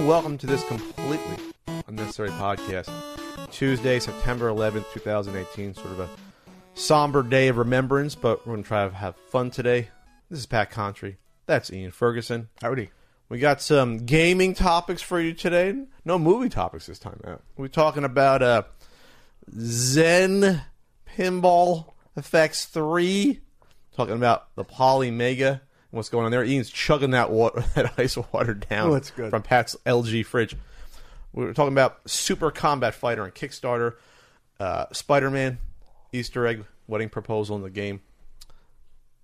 Everyone. Welcome to this completely unnecessary podcast. Tuesday, September 11th, 2018. Sort of a somber day of remembrance, but we're going to try to have fun today. This is Pat Contri. That's Ian Ferguson. Howdy. We got some gaming topics for you today. No movie topics this time out. We're talking about uh, Zen Pinball Effects 3. Talking about the Polymega and what's going on there. Ian's chugging that water, that ice water down Oh, it's good. from Pat's LG fridge. We were talking about Super Combat Fighter on Kickstarter, uh, Spider Man, Easter egg, wedding proposal in the game,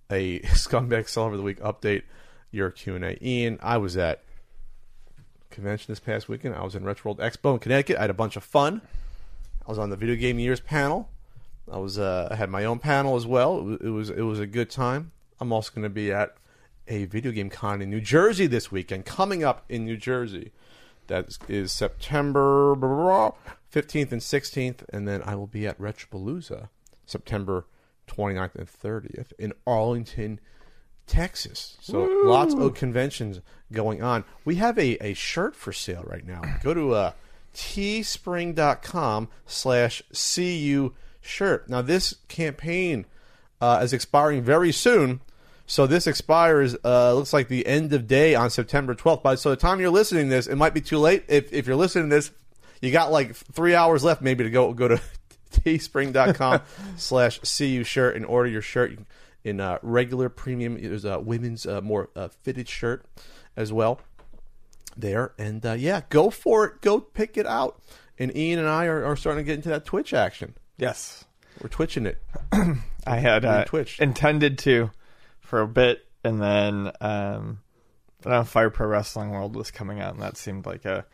a Scumbag Seller of the Week update, your Q and A. Ian, I was at convention this past weekend. I was in Retro World Expo in Connecticut. I had a bunch of fun. I was on the Video Game Years panel. I was uh, I had my own panel as well. It was, it was a good time. I'm also going to be at a video game con in New Jersey this weekend. Coming up in New Jersey, that is September 15th and 16th, and then I will be at Retropalooza September 29th and 30th in Arlington, Texas. So lots of conventions going on. We have a, a shirt for sale right now. Go to uh, teespring.com slash cu shirt. Now this campaign uh, is expiring very soon. So this expires uh, looks like the end of day on September 12th. By so the time you're listening to this, it might be too late. If, if you're listening to this, you got like three hours left maybe to go go to teespring.com slash cu shirt and order your shirt in uh, regular premium. There's a women's uh, more uh, fitted shirt as well there. And uh, yeah, go for it. Go pick it out. And Ian and I are, are starting to get into that Twitch action. Yes. We're twitching it. I had uh, Twitch. intended to for a bit, and then um, but now Fire Pro Wrestling World was coming out, and that seemed like a,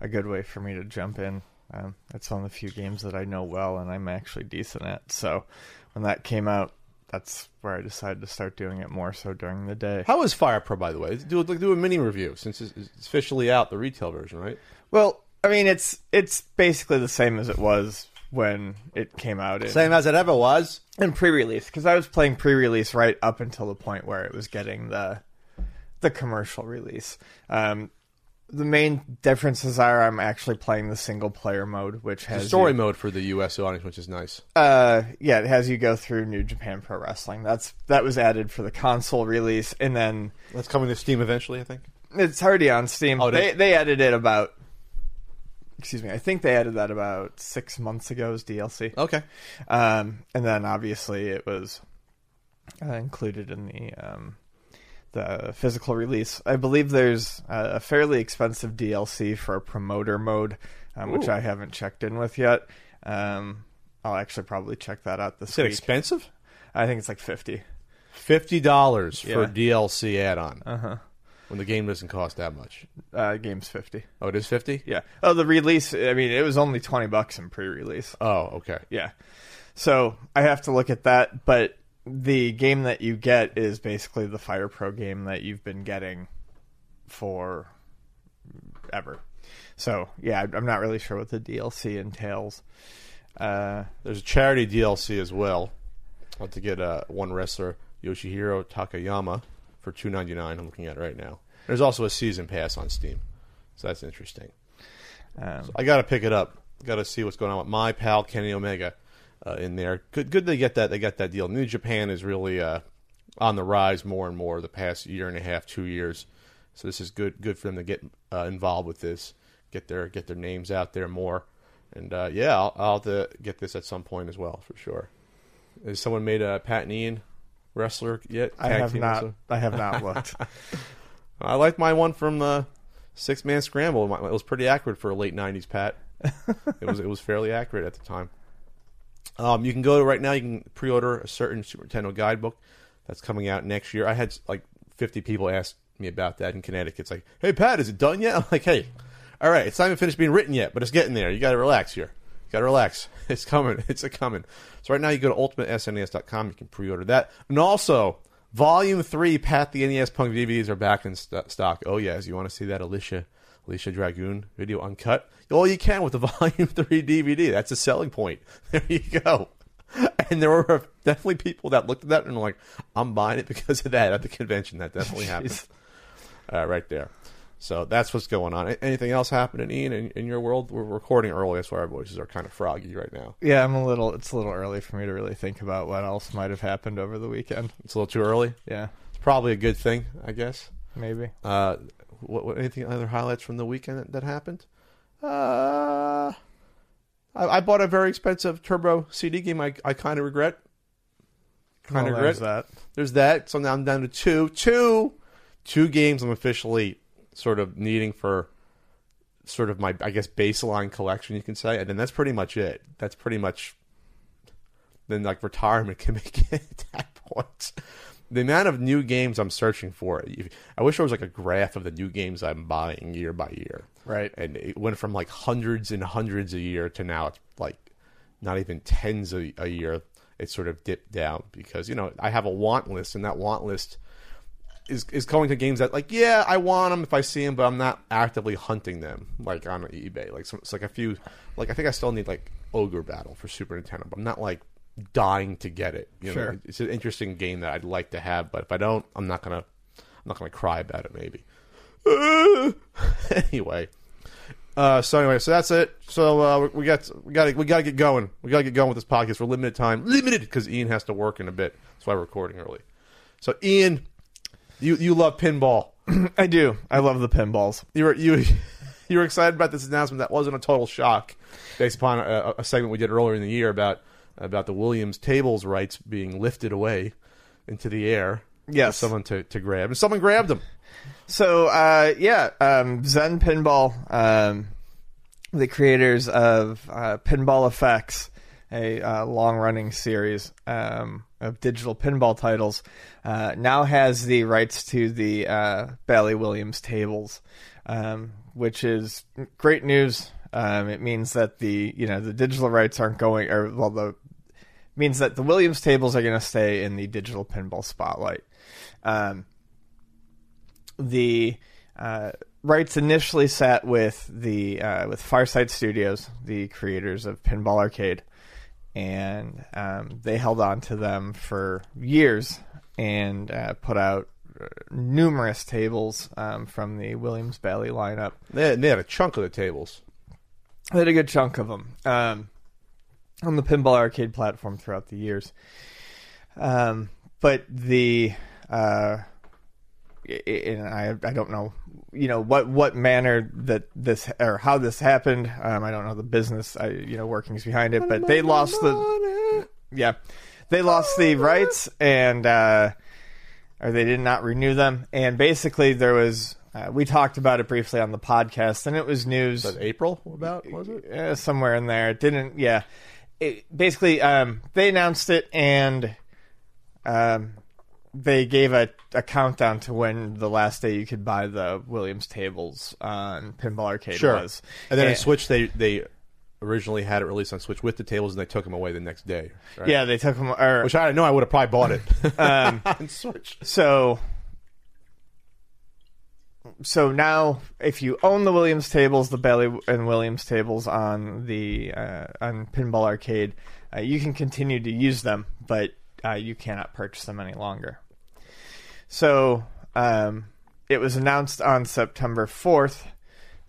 a good way for me to jump in. Um, it's one of the few games that I know well, and I'm actually decent at. So when that came out, that's where I decided to start doing it more so during the day. How is Fire Pro, by the way? Do do a mini review since it's it's officially out, the retail version, right? Well, I mean, it's it's basically the same as it was when it came out. In, Same as it ever was. in pre-release because I was playing pre-release right up until the point where it was getting the the commercial release. Um, the main differences are I'm actually playing the single player mode, which has Story you, mode for the U.S. audience, which is nice. uh, yeah, it has you go through New Japan Pro Wrestling. That's that was added for the console release, and then That's coming to Steam eventually, I think. it's already on Steam. Oh, they they added it about. Excuse me. I think they added that about six months ago as DLC. Okay. Um, and then obviously it was uh, included in the um, the physical release. I believe there's a, a fairly expensive DLC for a promoter mode, um, which I haven't checked in with yet. Um, I'll actually probably check that out this Is it week. expensive? I think it's like fifty. Fifty dollars for Yeah. a DLC add-on Uh huh. When the game doesn't cost that much. Uh, game's fifty. Oh, it is fifty. Yeah. Oh, the release. I mean, it was only twenty bucks in pre-release. Oh, okay. Yeah. So I have to look at that, but the game that you get is basically the Fire Pro game that you've been getting for ever. So yeah, I'm not really sure what the DLC entails. Uh, There's a charity DLC as well. I'll have to get uh, one wrestler, Yoshihiro Takayama, for two ninety nine. I'm looking at it right now. There's also a season pass on Steam, so that's interesting. um, I got to pick it up. Got to see what's going on with my pal Kenny Omega uh, in there. Good, good. They get that. They got that deal. New Japan is really uh, on the rise more and more the past year and a half, two years. So this is good. Good for them to get uh, involved with this. Get their get their names out there more. And uh, yeah, I'll, I'll have to get this at some point as well for sure. Has someone made a Pat and Ian wrestler yet? I have not. wrestler? I have not looked. I like my one from uh, six man scramble. It was pretty accurate for a late '90s, Pat. it was it was fairly accurate at the time. Um, you can go to right now. You can pre-order a certain Super Nintendo guidebook that's coming out next year. I had like 50 people ask me about that in Connecticut. It's like, hey Pat, is it done yet? I'm like, hey, all right, it's not even finished being written yet, but it's getting there. You got to relax here. You got to relax. It's coming. It's a coming. So right now you go to ultimatesnes.com. You can pre-order that, and also Volume Three, Pat the NES Punk DVDs are back in st- stock. Oh yes, you want to see that Alicia Alicia Dragoon video uncut? All you can with the Volume Three DVD. That's a selling point. There you go. And there were definitely people that looked at that and were like, "I'm buying it because of that." At the convention, that definitely happened. Uh, right there. So that's what's going on. Anything else happening, Ian, in, in your world? We're recording early, that's why our voices are kind of froggy right now. Yeah, I'm a little. It's a little early for me to really think about what else might have happened over the weekend. It's a little too early. Yeah, it's probably a good thing, I guess. Maybe. Uh, what, what anything other highlights from the weekend that, that happened? Uh, I, I, bought a very expensive Turbo CD game. I I kind of regret. Kind of well, regret that. There's that. So now I'm down to two, two, two games. I'm officially sort of needing for sort of my I guess baseline collection you can say, and then that's pretty much it. That's pretty much then like retirement can make it at that point. The amount of new games I'm searching for, I wish there was like a graph of the new games I'm buying year by year. Right. And it went from like hundreds and hundreds a year to now it's like not even tens a, a year. It sort of dipped down because you know I have a want list, and that want list is is going to games that like yeah I want them if I see them, but I'm not actively hunting them like on eBay. Like so, it's like a few like I think I still need like Ogre Battle for Super Nintendo, but I'm not like dying to get it. You know, sure. it's an interesting game that I'd like to have, but if I don't, I'm not gonna I'm not gonna cry about it. Maybe. anyway. Uh, so anyway, so that's it. So uh, we got we got we got to get going. We got to get going with this podcast. We're limited time, limited because Ian has to work in a bit. That's why we're recording early. So Ian, you you love pinball. I do. I love the pinballs. You were you you were excited about this announcement that wasn't a total shock, based upon a, a segment we did earlier in the year about about the Williams tables rights being lifted away into the air. Yes, for someone to, to grab, and someone grabbed them. So uh, yeah, um, Zen Pinball, um, the creators of uh, Pinball Effects, a uh, long running series. Um, of digital pinball titles, uh, now has the rights to the uh, Bally Williams tables, um, which is great news. Um, it means that the you know the digital rights aren't going, or well, the means that the Williams tables are going to stay in the digital pinball spotlight. Um, the uh, rights initially sat with the uh, with Farsight Studios, the creators of Pinball Arcade and um, they held on to them for years and uh, put out uh, numerous tables um, from the Williams Bally lineup. They had, they had, a chunk of the tables. They had a good chunk of them um, on the Pinball Arcade platform throughout the years. Um, but the uh, and I I don't know you know what what manner that this or how this happened. Um, I don't know the business I, you know workings behind it, but they lost the yeah they lost the rights and uh, or they did not renew them. And basically there was uh, we talked about it briefly on the podcast, and it was news. Was April about was it uh, somewhere in there? It didn't yeah. It, basically, um, they announced it and. Um, they gave a, a countdown to when the last day you could buy the Williams tables on Pinball Arcade sure. was. And then and, Switch, they they originally had it released on Switch with the tables, and they took them away the next day. Right? Yeah, they took them. Or, Which I know I would have probably bought it um, on Switch. So, so now if you own the Williams tables, the Bally and Williams tables on the uh, on Pinball Arcade, uh, you can continue to use them, but uh, you cannot purchase them any longer. So um, it was announced on September 4th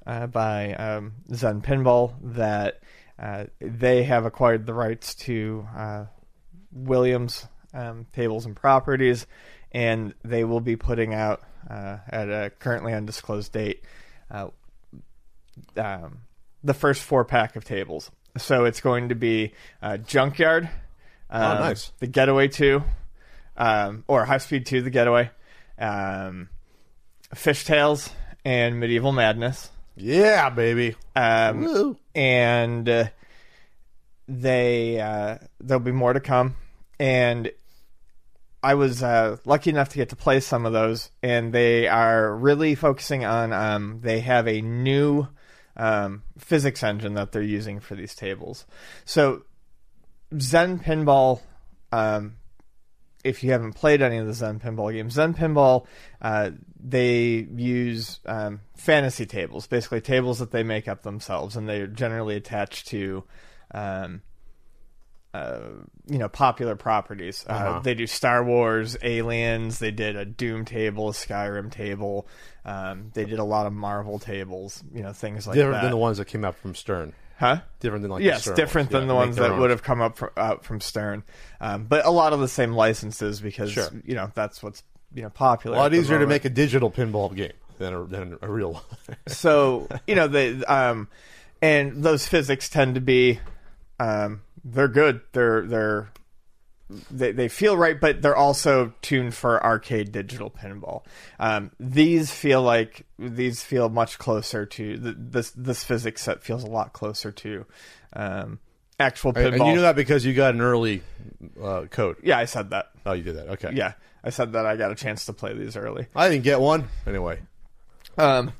uh, by um, Zen Pinball that uh, they have acquired the rights to uh, Williams um, tables and properties, and they will be putting out uh, at a currently undisclosed date uh, um, the first four pack of tables. So it's going to be Junkyard um, oh, nice. The Getaway 2, um, or High Speed 2, The Getaway, um, Fishtails, and Medieval Madness. Yeah, baby. Um, and uh, they uh, there'll be more to come. And I was uh, lucky enough to get to play some of those, and they are really focusing on. Um, they have a new um, physics engine that they're using for these tables. So Zen Pinball. Um, if you haven't played any of the Zen Pinball games, Zen Pinball, uh, they use um, fantasy tables, basically tables that they make up themselves, and they're generally attached to, um, uh, you know, popular properties. Uh, Uh-huh. They do Star Wars, Aliens. They did a Doom table, a Skyrim table. Um, they did a lot of Marvel tables, you know, things like Different that. than the ones that came out from Stern. Huh? Different than like yes, different than Yeah, the ones that own. would have come up from, out from Stern, um, but a lot of the same licenses because Sure. you know that's what's you know popular. A lot easier to make a digital pinball game than a, than a real one. so you know the um, and those physics tend to be um, they're good. They're they're they, they feel right, but they're also tuned for arcade digital pinball. Um, these feel like these feel much closer to the, this this physics set feels a lot closer to um, actual pinball. and you know that because you got an early uh, code. Yeah, I said that. Oh, you did that. Okay. Yeah, I said that I got a chance to play these early. I didn't get one anyway. Um,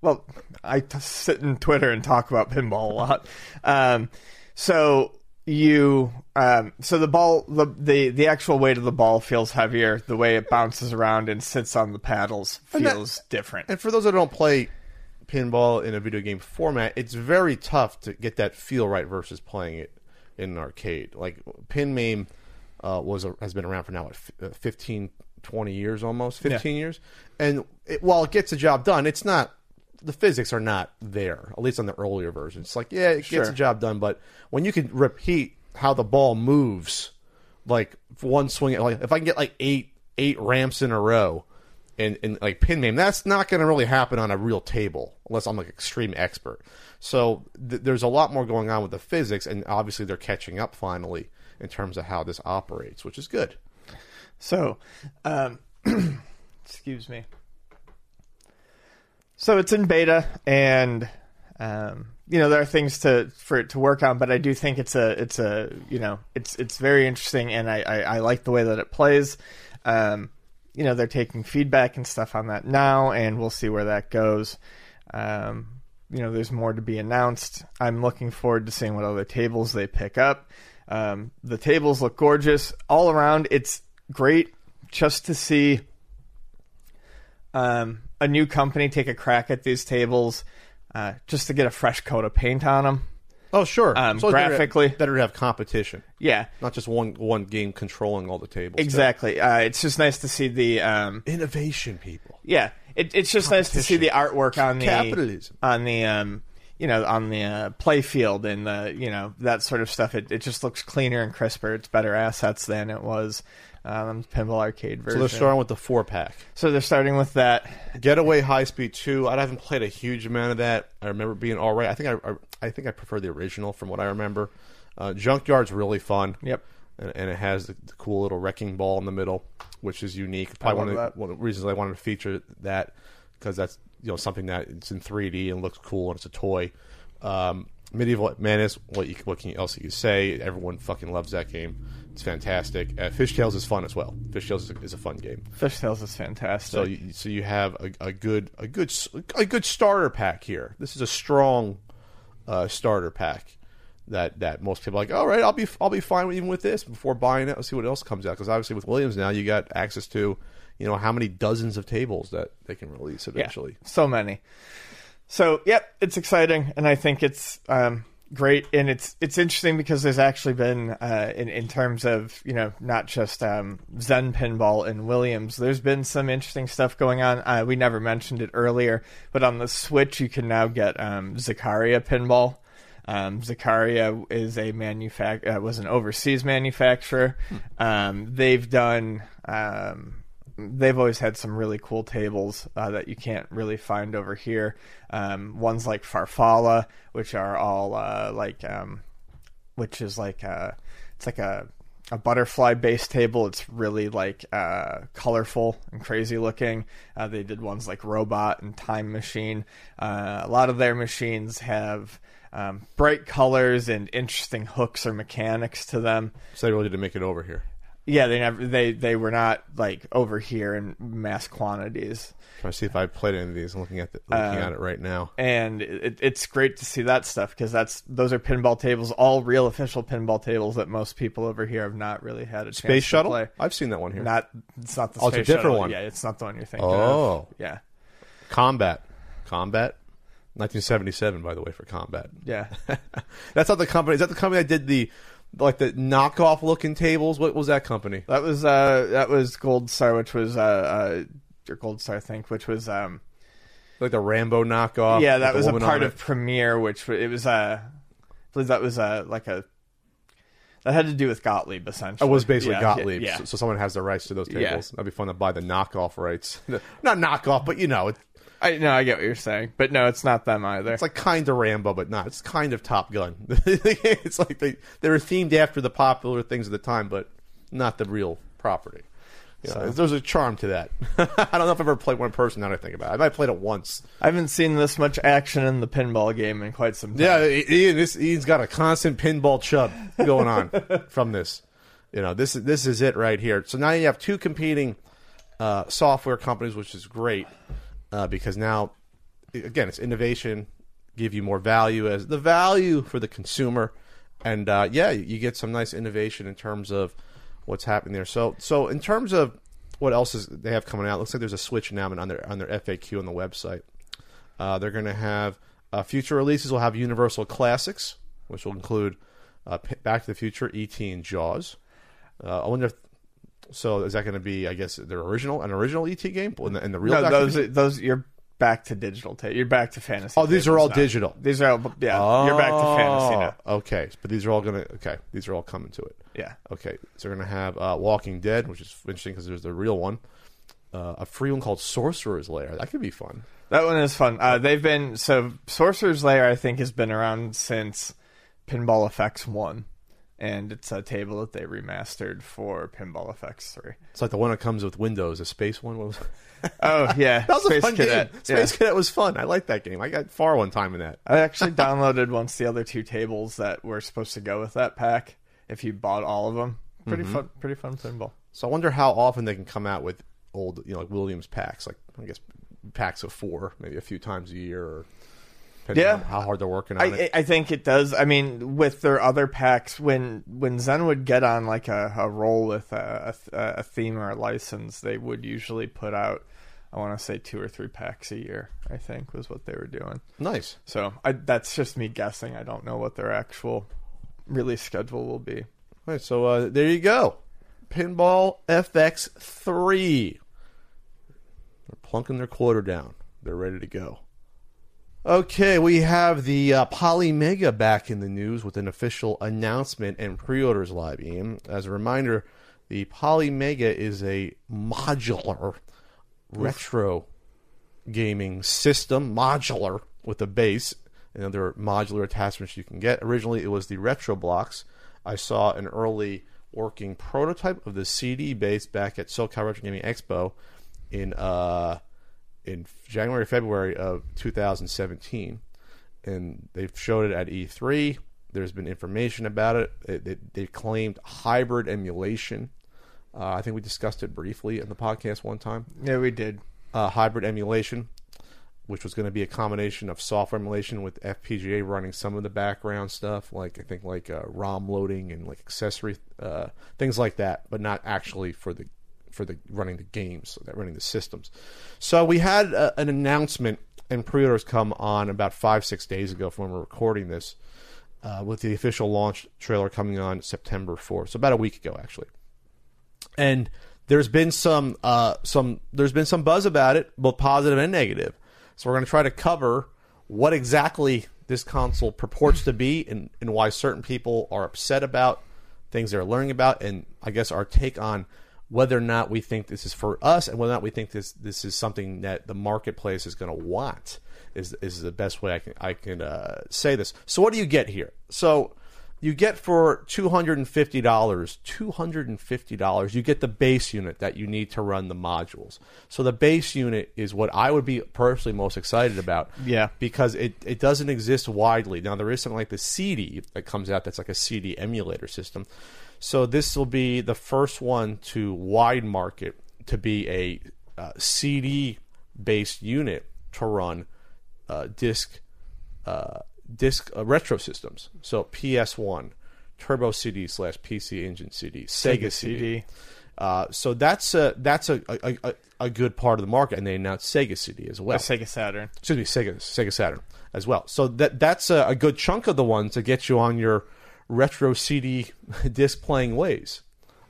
well, I t- sit in Twitter and talk about pinball a lot. Um, so you, um, so the ball, the, the the actual weight of the ball feels heavier. The way it bounces around and sits on the paddles And that- feels different. And for those that don't play pinball in a video game format, it's very tough to get that feel right versus playing it in an arcade. Like PinMAME uh, was a, has been around for now what, f- uh, 15, 20 years almost, fifteen years, and it, while it gets the job done, it's not. The physics are not there, at least on the earlier versions. It's like, yeah, it Sure. gets the job done, but when you can repeat how the ball moves, like one swing, like if I can get like eight eight ramps in a row, and, and like PinMAME, that's not going to really happen on a real table unless I'm like extreme expert. So th- there's a lot more going on with the physics, and obviously they're catching up finally in terms of how this operates, which is good. So, um, excuse me. So it's in beta, and um, you know there are things to for it to work on, but I do think it's a it's a you know it's it's very interesting, and I I, I like the way that it plays. Um, you know they're taking feedback and stuff on that now, and we'll see where that goes. Um, you know, there's more to be announced. I'm looking forward to seeing what other tables they pick up. Um, the tables look gorgeous all around. It's great just to see um, a new company take a crack at these tables, uh, just to get a fresh coat of paint on them. Oh, sure. Um, It's always better to- graphically- better to have competition, Yeah, not just one one game controlling all the tables. exactly. Uh, it's just nice to see the um, Innovation, people. yeah. It, it's just nice to see the artwork on the Capitalism. on the um, you know on the uh, play field and the you know that sort of stuff. It it just looks cleaner and crisper. It's better assets than it was um, pinball arcade version. So they're starting with the four pack. So they're starting with that. Getaway High Speed Two. I haven't played a huge amount of that. I remember being all right. I think I, I, I think I prefer the original from what I remember. Uh, Junkyard's really fun. Yep. And, and it has the, the cool little wrecking ball in the middle, which is unique. Probably one of, the, that. one of the reasons I wanted to feature that because that's you know something that it's in 3D and looks cool and it's a toy. Um, Medieval Madness. What you, what can, else you can say? Everyone fucking loves that game. It's fantastic. Uh, Fishtails is fun as well. Fishtails is a, is a fun game. Fishtails is fantastic. So you, so you have a, a good a good a good starter pack here. This is a strong uh, starter pack that that most people are like. All right, I'll be I'll be fine even with this before buying it. Let's see what else comes out because obviously with Williams now you got access to you know how many dozens of tables that they can release eventually. Yeah, so many. So, yep, it's exciting, and I think it's um, great, and it's it's interesting because there's actually been uh, in in terms of you know not just um, Zen Pinball and Williams. There's been some interesting stuff going on. Uh, we never mentioned it earlier, but on the Switch you can now get um, Zaccaria Pinball. Um, Zaccaria is a manufac- uh, was an overseas manufacturer. Um, they've done um, they've always had some really cool tables uh, that you can't really find over here. Um, ones like Farfalla, which are all uh, like, um, which is like a, it's like a a butterfly base table. It's really like uh, colorful and crazy looking. Uh, they did ones like Robot and Time Machine. Uh, a lot of their machines have um, bright colors and interesting hooks or mechanics to them. So they really didn't make it over here. Yeah, they never they they were not like over here in mass quantities. Trying to see if I played any of these. I'm looking at the, looking Uh, at it right now. and it, it's great to see that stuff because that's those are pinball tables, all real official pinball tables that most people over here have not really had a chance Space shuttle. I've seen that one here. Not it's not the Oh, it's a space different shuttle. one. Yeah, it's not the one you're thinking Oh. of. Yeah, Combat, Combat, 1977. By the way, for Combat. yeah. That's not the company. Is that the company that did the like the knockoff looking tables? What was that company? that was uh that was Gold Star, which was uh, uh or Gold Star, I think, which was um Like the Rambo knockoff. yeah that was a part of? Premier, which it was uh I believe that was uh like a that had to do with Gottlieb essentially. It was basically Yeah, Gottlieb. Yeah, So, so someone has the rights to those Yeah. tables. That'd be fun to buy the knockoff rights. Not knockoff, but you know, it, I no, I get what you're saying, but no, it's not them either. it's like kind of Rambo, but not. It's kind of Top Gun. it's like they they were themed after the popular things of the time, but not the real property. You know, there's a charm to that. I don't know if I've ever played one person. Now that I think about it, I might have played it once. I haven't seen this much action in the pinball game in quite some time. Yeah, Ian. This Ian's got a constant pinball chub going on from this. You know, this is this is it right here. So now you have two competing uh, software companies, which is great uh, because now, again, it's innovation, give you more value as the value for the consumer, and uh, yeah, you get some nice innovation in terms of what's happening there. So, so in terms of what else is they have coming out, looks like there's a Switch announcement on their on their FAQ on the website. Uh, they're going to have uh, future releases. will have Universal Classics, which will include uh, Back to the Future, E.T., and Jaws. Uh, I wonder if so. Is that going to be? I guess their original, an original ET game, in the, in the real. no, Back to the those those you're back to digital. Ta- you're back to fantasy. Oh, these are all now. digital. These are all yeah. You're back to fantasy now. Oh, Okay, but these are all going to. Okay, these are all coming to it. Yeah. Okay, so we're going to have uh, Walking Dead, which is interesting because there's the real one. Uh, a free one called Sorcerer's Lair. That could be fun. That one is fun. Uh, they've been so Sorcerer's Lair. I think has been around since Pinball Effects One, and it's a table that they remastered for Pinball Effects Three. It's like the one that comes with Windows, a space one. Was Oh yeah, that was Space a fun Cadet. game. Yeah. Space Cadet was fun. I liked that game. I got far one time in that. I actually downloaded once the other two tables that were supposed to go with that pack. If you bought all of them, pretty Mm-hmm. fun, pretty fun pinball. So I wonder how often they can come out with old, you know, like Williams packs. Like I guess packs of four, maybe a few times a year, or depending Yeah. on how hard they're working on I, it. I think it does. I mean, with their other packs, when when Zen would get on like a, a roll with a, a, a theme or a license, they would usually put out, I want to say two or three packs a year. I think was what they were doing. nice. So I, that's just me guessing. I don't know what their actual release schedule will be. All right, so uh, there you go. Pinball FX three. They're plunking their quarter down. They're ready to go. Okay, we have the uh, Polymega back in the news with an official announcement and pre-orders live. Ian, as a reminder, the Polymega is a modular retro gaming system, modular with a base and other modular attachments you can get. Originally, it was the Retro Blocks. I saw an early working prototype of the CD base back at SoCal Retro Gaming Expo in uh, in January February of 2017, and they've showed it at E3. There's been information about it. they they claimed hybrid emulation. Uh, I think we discussed it briefly in the podcast one time Yeah, we did. uh, hybrid emulation, which was going to be a combination of software emulation with FPGA running some of the background stuff, like I think like uh, ROM loading and like accessory uh, things like that, but not actually for the for the running the games, running the systems. So we had uh, an announcement and pre-orders come on about five six days ago from when we're recording this, uh, with the official launch trailer coming on September fourth, so about a week ago actually and there's been some uh, some there's been some buzz about it, both positive and negative. So we're going to try to cover what exactly this console purports to be, and, and why certain people are upset about things they're learning about, and I guess our take on whether or not we think this is for us, and whether or not we think this this is something that the marketplace is going to want. Is is the best way I can I can uh, say this. So what do you get here? So you get for two hundred and fifty dollars, two hundred and fifty dollars, you get the base unit that you need to run the modules. So the base unit is what I would be personally most excited about. Yeah. because it it doesn't exist widely. Now there is something like the CD that comes out that's like a CD emulator system. So this will be the first one to wide market to be a uh, CD based unit to run uh, disk uh, disk uh, retro systems. So PS1, Turbo CD slash PC Engine CD, Sega, CD. CD. Uh, so that's a that's a, a, a, a good part of the market, and they announced Sega CD as well. A Sega Saturn. Excuse me, Sega Sega Saturn as well. So that that's a, a good chunk of the ones to get you on your retro CD disc playing ways.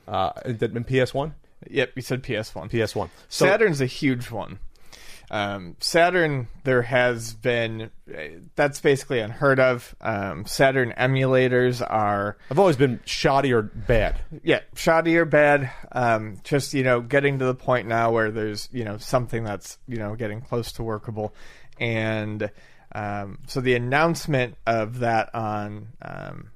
Uh, in in PS1, Yep, you said PS1. PS1. So Saturn's a huge one. Um, Saturn, there has been that's basically unheard of. Um, Saturn emulators are I've always been shoddy or bad. yeah shoddy or bad. Um, just you know getting to the point now where there's you know something that's you know getting close to workable, and um, so the announcement of that on um,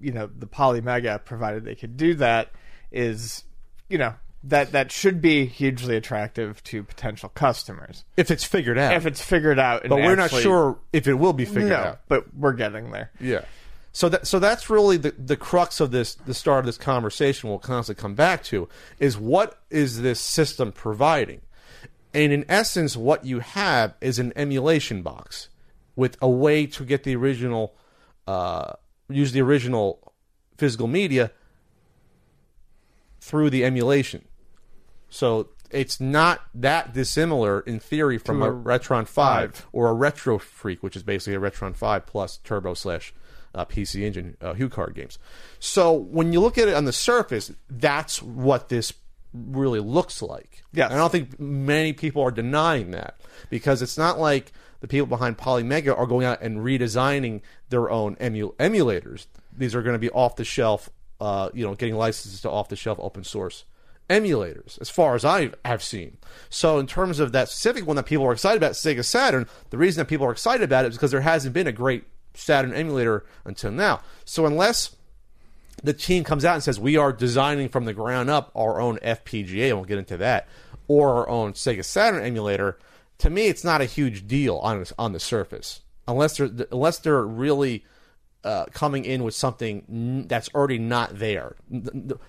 you know the Polymega, provided they could do that, is you know that that should be hugely attractive to potential customers If it's figured out. if it's figured out. And but we're not actually- sure if it will be figured No, out. but we're getting there. Yeah. So that so that's really the the crux of this the start of this conversation we'll constantly come back to is what is this system providing? And in essence what you have is an emulation box with a way to get the original uh, use the original physical media through the emulation. So it's not that dissimilar in theory from a, a Retron 5, five. or a Retro Freak, which is basically a Retron 5 plus Turbo slash uh, PC Engine uh, HuCard games. So when you look at it on the surface, that's what this really looks like. Yes. And I don't think many people are denying that because it's not like the people behind Polymega are going out and redesigning their own emu- emulators. These are going to be off the shelf, uh, you know, getting licenses to off the shelf open source emulators, as far as I have seen. So, in terms of that specific one that people are excited about, Sega Saturn, the reason that people are excited about it is because there hasn't been a great Saturn emulator until now. So, unless the team comes out and says we are designing from the ground up our own FPGA, and we'll get into that, or our own Sega Saturn emulator. To me, it's not a huge deal on on the surface, unless they're unless they're really uh, coming in with something that's already not there.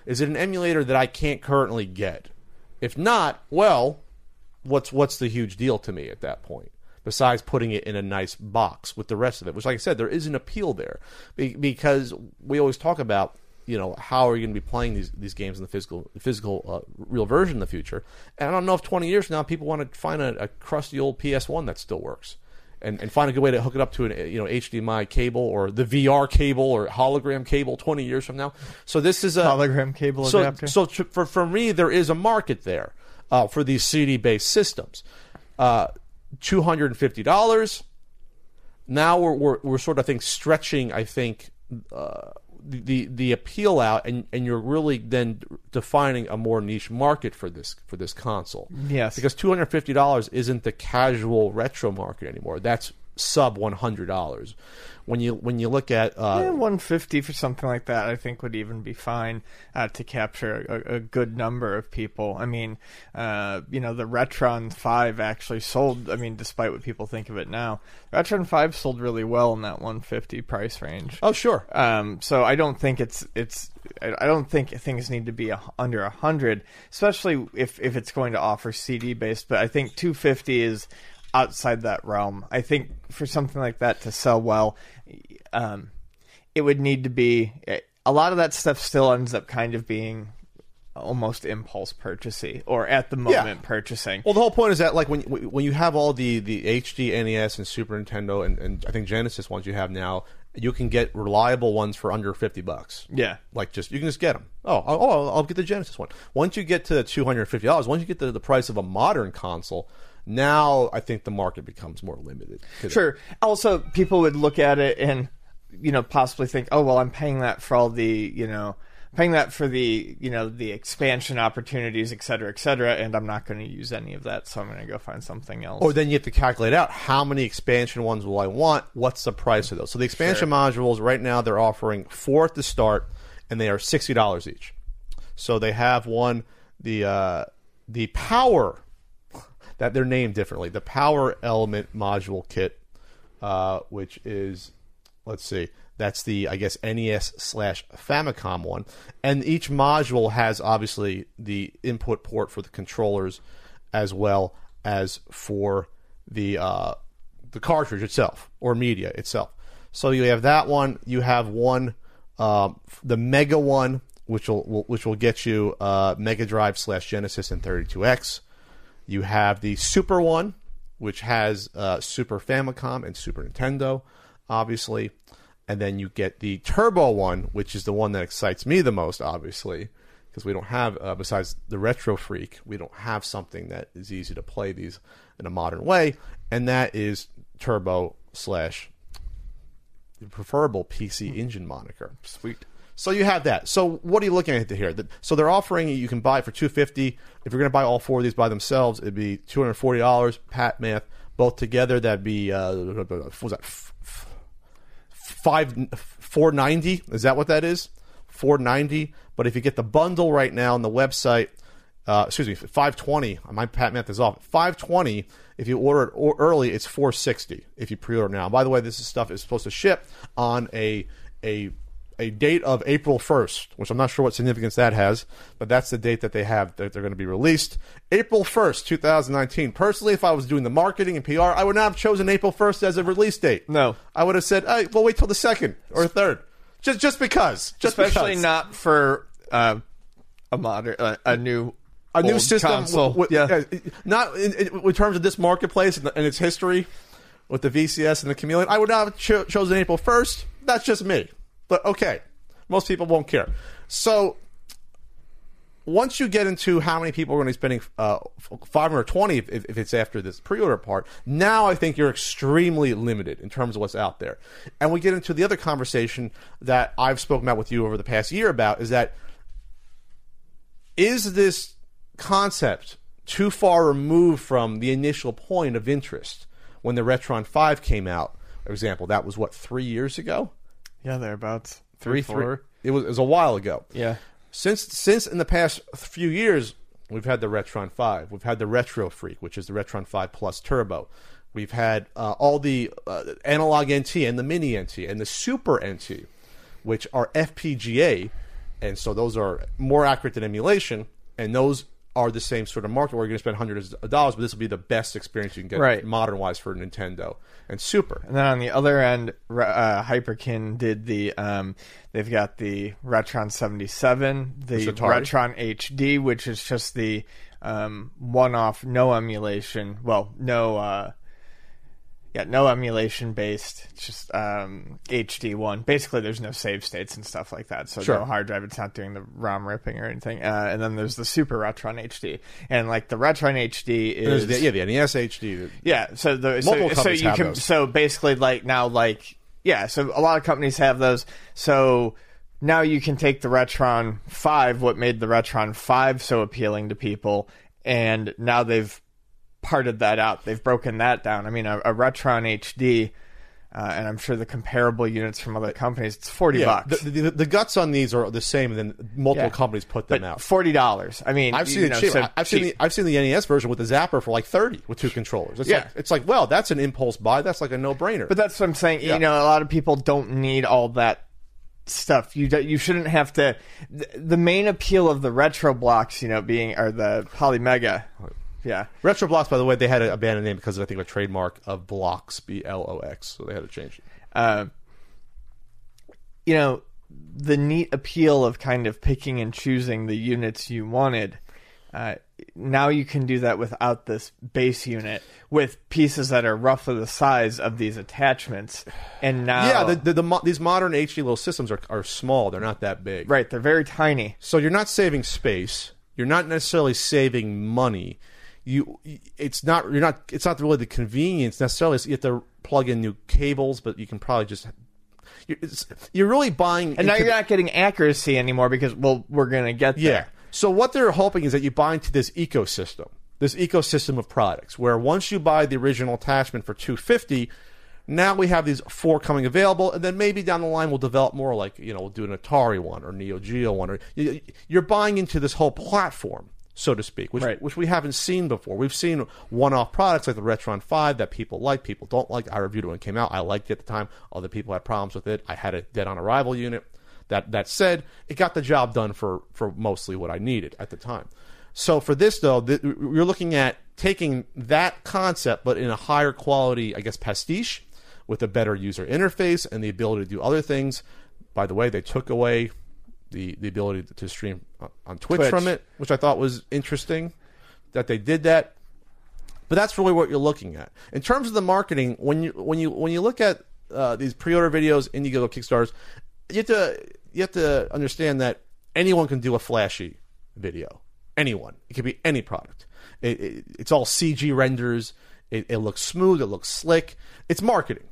Is it an emulator that I can't currently get? If not, well, what's what's the huge deal to me at that point? Besides putting it in a nice box with the rest of it, which, like I said, there is an appeal there because we always talk about you know how are you going to be playing these these games in the physical physical uh, real version in the future? And I don't know if 20 years from now people want to find a, a crusty old PS1 that still works. And, and find a good way to hook it up to an you know HDMI cable or the VR cable or hologram cable 20 years from now. So this is a Hologram cable so, adapter. So for for me, there is a market there uh, for these CD based systems. Uh, Two hundred and fifty dollars. Now we're, we're we're sort of I think stretching I think uh, the, the appeal out, and, and you're really then defining a more niche market for this for this console. Yes. because two hundred fifty dollars isn't the casual retro market anymore. That's sub one hundred dollars. When you when you look at uh, Yeah, 150 for something like that, I think would even be fine uh, to capture a, a good number of people. I mean, uh, you know, the Retron 5 actually sold, I mean, despite what people think of it now, Retron 5 sold really well in that 150 price range. oh sure Um, so I don't think it's it's I don't think things need to be a, under a hundred, especially if if it's going to offer CD based. But I think 250 is outside that realm. I think for something like that to sell well, um, it would need to be a lot of that stuff. Still ends up kind of being almost impulse purchasing or at the moment purchasing. Well, the whole point is that like when when you have all the the HD, NES, and Super Nintendo, and, and I think Genesis ones you have now, you can get reliable ones for under fifty bucks. Yeah. like just you can just get them. Oh, oh, oh, I'll get the Genesis one. Once you get to two hundred fifty dollars, once you get to the price of a modern console, now I think the market becomes more limited. Sure. Also, people would look at it and, you know, possibly think, oh, well, I'm paying that for all the, you know, paying that for the you know the expansion opportunities, et cetera, et cetera, and I'm not going to use any of that, so I'm going to go find something else. Or then you have to calculate out how many expansion ones will I want? What's the price of those? So the expansion modules right now they're offering four at the start, and they are sixty dollars each. So they have one the uh, the power that they're named differently. The power element module kit, uh, which is let's see, that's the I guess NES slash Famicom one, and each module has obviously the input port for the controllers, as well as for the uh, the cartridge itself or media itself. So you have that one. You have one, um, the Mega one, which will, which will get you uh, Mega Drive slash Genesis and 32X. You have the Super one, which has uh, Super Famicom and Super Nintendo, obviously. And then you get the Turbo one, which is the one that excites me the most, obviously, because we don't have, uh, besides the Retro Freak, we don't have something that is easy to play these in a modern way, and that is Turbo slash the preferable PC engine moniker. Sweet. So you have that. So what are you looking at here? So they're offering you can buy for two fifty. If you're going to buy all four of these by themselves, it'd be two hundred forty dollars. Pat math, both together, that'd be uh, what was that? Five four ninety. Is that what that is? Four ninety. But if you get the bundle right now on the website, uh, excuse me, five twenty. My pat math is off. Five twenty. If you order it early, it's four sixty. If you pre-order now. By the way, this is stuff is supposed to ship on a a a date of April 1st, which I'm not sure what significance that has, but that's the date that they have that they're going to be released. April 1st, 2019. Personally, if I was doing the marketing and PR, I would not have chosen April 1st as a release date. No. I would have said, hey, well, wait till the 2nd or 3rd. Just just because. Just Especially because. not for uh, a modern, uh, a new, a new system. console. w- w- yeah. not in, in, terms of this marketplace and, and its history with the VCS and the Chameleon. I would not have cho- chosen April 1st. That's just me. But okay, most people won't care. So once you get into how many people are going to be spending uh, 520 if, if it's after this pre-order part now i think you're extremely limited in terms of what's out there and we get into the other conversation that i've spoken about with you over the past year about is that is this concept too far removed from the initial point of interest when the Retron 5 came out? For example, that was what, three years ago? Yeah, thereabouts. Three, four. three. It was, it was a while ago. Yeah. Since since in the past few years, we've had the Retron 5. We've had the Retro Freak, which is the Retron 5 Plus Turbo. We've had uh, all the uh, Analogue NT and the mini NT and the Super NT, which are FPGA, and so those are more accurate than emulation, and those are the same sort of market where you're going to spend hundreds of dollars, but this will be the best experience you can get Right. modern wise for Nintendo and Super. And then on the other end, uh, Hyperkin did the. Um, they've got the Retron 77, the Which is Atari. Retron HD, which is just the um, one-off, no emulation. Well, no. Uh, yeah, no emulation based, just um, HD one. Basically, there's no save states and stuff like that, so Sure. no hard drive. It's not doing the ROM ripping or anything. Uh, and then there's the Super Retron HD, and like the Retron HD is the, yeah, the NES HD. yeah, so the Multiple so, so you can those. so basically like now like yeah, so a lot of companies have those. So now you can take the Retron 5, what made the Retron 5 so appealing to people, and now they've parted that out. They've broken that down. I mean, a, a Retron HD uh, and I'm sure the comparable units from other companies, it's 40 Yeah, bucks. the, the, the guts on these are the same, and then multiple Yeah. companies put them but out. forty dollars. I mean, I've seen know, cheap. so I've seen the I've seen the NES version with the Zapper for like thirty with two controllers. It's Yeah. like it's like well, that's an impulse buy. That's like a no brainer. But that's what I'm saying. Yeah. You know, a lot of people don't need all that stuff. You do, you shouldn't have to. The, the main appeal of the retro blocks, you know, being are the Polymega. Yeah, Retro Blocks, by the way, they had to abandon name because of, I think a trademark of Blocks B L O X, so they had to change it. uh, you know, the neat appeal of kind of picking and choosing the units you wanted. Uh, now you can do that without this base unit with pieces that are roughly the size of these attachments. And now, yeah, the, the, the mo- these modern HD little systems are are small. They're not that big. right, they're very tiny. So you're not saving space. You're not necessarily saving money. You, it's not. You're not. It's not really the convenience necessarily. You have to plug in new cables, but you can probably just. you're, you're really buying. And now you're not getting accuracy anymore because well, we're gonna get Yeah. there. So what they're hoping is that you buy into this ecosystem, this ecosystem of products, where once you buy the original attachment for two fifty, now we have these four coming available, and then maybe down the line we'll develop more, like you know, we'll do an Atari one or Neo Geo one, or you're buying into this whole platform, so to speak, which Right. which we haven't seen before. We've seen one-off products like the Retron Five that people like, people don't like. I reviewed it when it came out. I liked it at the time. Other people had problems with it. I had a dead on arrival unit. That that said, it got the job done for for mostly what I needed at the time. So for this though, th- you're looking at taking that concept, but in a higher quality, I guess, pastiche with a better user interface and the ability to do other things. By the way, they took away the the ability to stream on- Twitch, Twitch. from it, which I thought was interesting that they did that. But that's really what you're looking at in terms of the marketing. When you when you when you look at uh, these pre-order videos, Indiegogo, Kickstarters, you have to you have to understand that anyone can do a flashy video. Anyone, it could be any product. It, it, it's all CG renders. It, it looks smooth. It looks slick. It's marketing.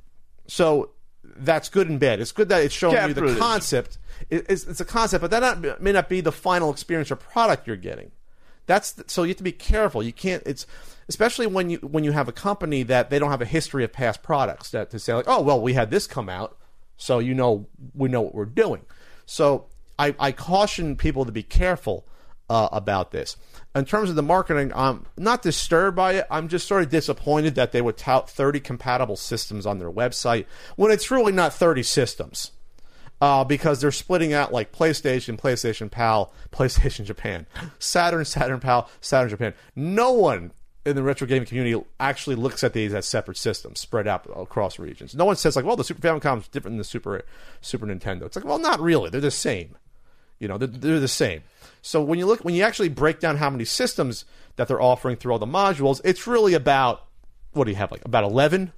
So that's good and bad. It's good that it's showing you the concept. It- it's, it's a concept, but that not, may not be the final experience or product you're getting. That's the, so you have to be careful. You can't. It's especially when you when you have a company that they don't have a history of past products that to say like, oh well, we had this come out, so you know we know what we're doing. So I, I caution people to be careful uh, about this. In terms of the marketing, I'm not disturbed by it. I'm just sort of disappointed that they would tout 30 compatible systems on their website when it's really not 30 systems uh, because they're splitting out like PlayStation, PlayStation PAL, PlayStation Japan, Saturn, Saturn PAL, Saturn Japan. No one in the retro gaming community actually looks at these as separate systems spread out across regions. No one says like, "Well, the Super Famicom is different than the Super Super Nintendo." It's like, well, not really. They're the same. You know, they're, they're the same. So when you look, when you actually break down how many systems that they're offering through all the modules, it's really about what do you have like about 11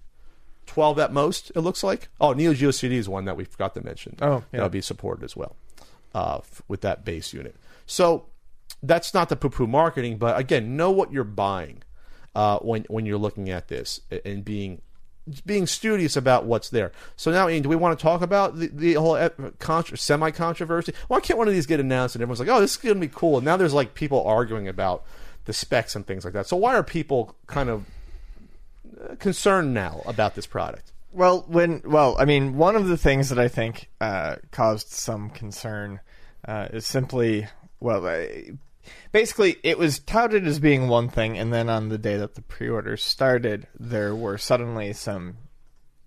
12 at most it looks like oh neo geo cd is one that we forgot to mention Oh, yeah. that'll be supported as well uh, with that base unit so that's not the poo-poo marketing but again know what you're buying uh, when when you're looking at this and being being studious about what's there. So now, Ian, do we want to talk about the, the whole contra- semi controversy? Why can't one of these get announced and everyone's like, "Oh, this is going to be cool"? And now there's like people arguing about the specs and things like that. So why are people kind of uh, concerned now about this product? Well, when well, I mean, one of the things that I think uh, caused some concern uh, is simply well, uh, basically, it was touted as being one thing, and then on the day that the pre-orders started, there were suddenly some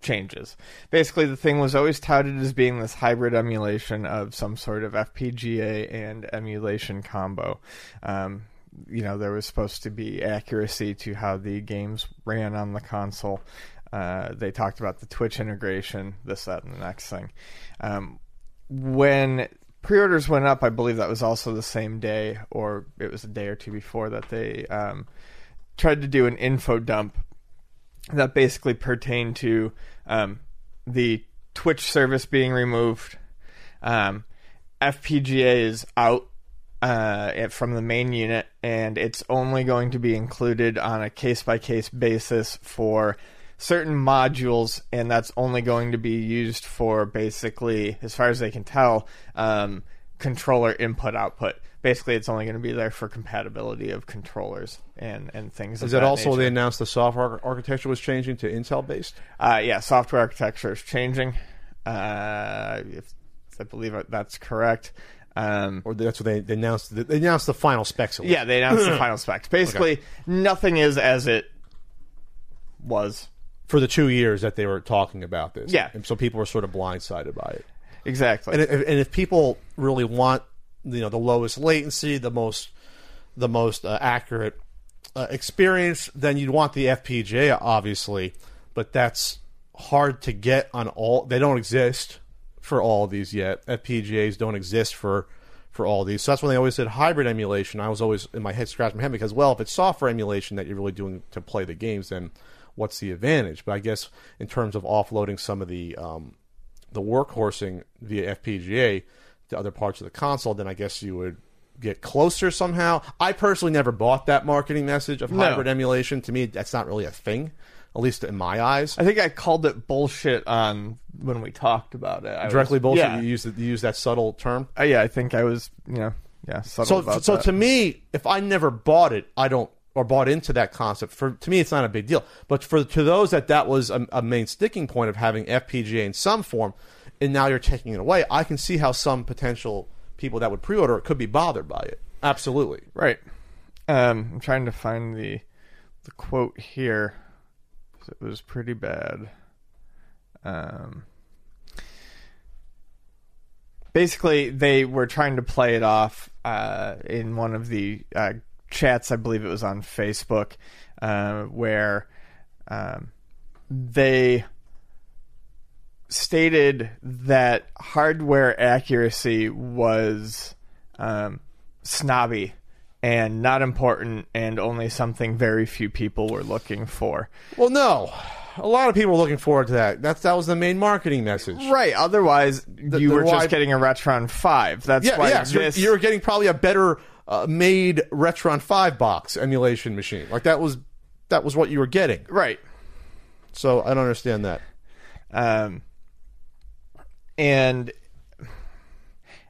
changes. Basically, the thing was always touted as being this hybrid emulation of some sort of FPGA and emulation combo. Um, you know, there was supposed to be accuracy to how the games ran on the console. Uh, they talked about the Twitch integration, this, that, and the next thing. Um, when pre-orders went up, I believe that was also the same day, or it was a day or two before that they um, tried to do an info dump that basically pertained to um, the Twitch service being removed. Um, FPGA is out uh, from the main unit, and it's only going to be included on a case by case basis for certain modules, and that's only going to be used for basically, as far as they can tell, um, controller input output. Basically, it's only going to be there for compatibility of controllers and, and things. Is of that that also nature. they announced the software architecture was changing to Intel based? Uh, yeah, software architecture is changing. Uh, if, I believe that's correct. Um, Or that's what they, they announced? They announced the final specs. at least. yeah, they announced the final specs. Basically, nothing is as it was. For the two years that they were talking about this. Yeah. and so people were sort of blindsided by it. Exactly. And if, and if people really want, you know, the lowest latency, the most, the most uh, accurate uh, experience, then you'd want the FPGA, obviously. But that's hard to get on all. They don't exist for all of these yet. FPGAs don't exist for for all these. So that's when they always said hybrid emulation. I was always in my head scratching my head because, well, if it's software emulation that you're really doing to play the games, then what's the advantage? But I guess in terms of offloading some of the um, the workhorsing via FPGA to other parts of the console, then I guess you would get closer somehow. I personally never bought that marketing message of No. hybrid emulation. To me, that's not really a thing. at least in my eyes. I think I called it bullshit on when we talked about it. I was- Directly bullshit. Yeah, You use you use that subtle term. Uh, yeah. I think I was, you know, yeah. Subtle So so that. to me, if I never bought it, I don't or bought into that concept. For to me, it's not a big deal. But for to those that that was a, a main sticking point of having FPGA in some form, and now you're taking it away, I can see how some potential people that would pre-order it could be bothered by it. Absolutely. Right. Um, I'm trying to find the the quote here. it was pretty bad. Um, basically, they were trying to play it off uh, in one of the uh, chats. I believe it was on Facebook, uh, where um, they stated that hardware accuracy was um, snobby and not important and only something very few people were looking for. Well, no. A lot of people are looking forward to that. That's that was the main marketing message. Right. Otherwise, you the were why- just getting a Retron 5. That's Yeah, why yes, you're, you're getting probably a better uh, made Retron Five box emulation machine. Like that was that was what you were getting. right. So I don't understand that. Um, and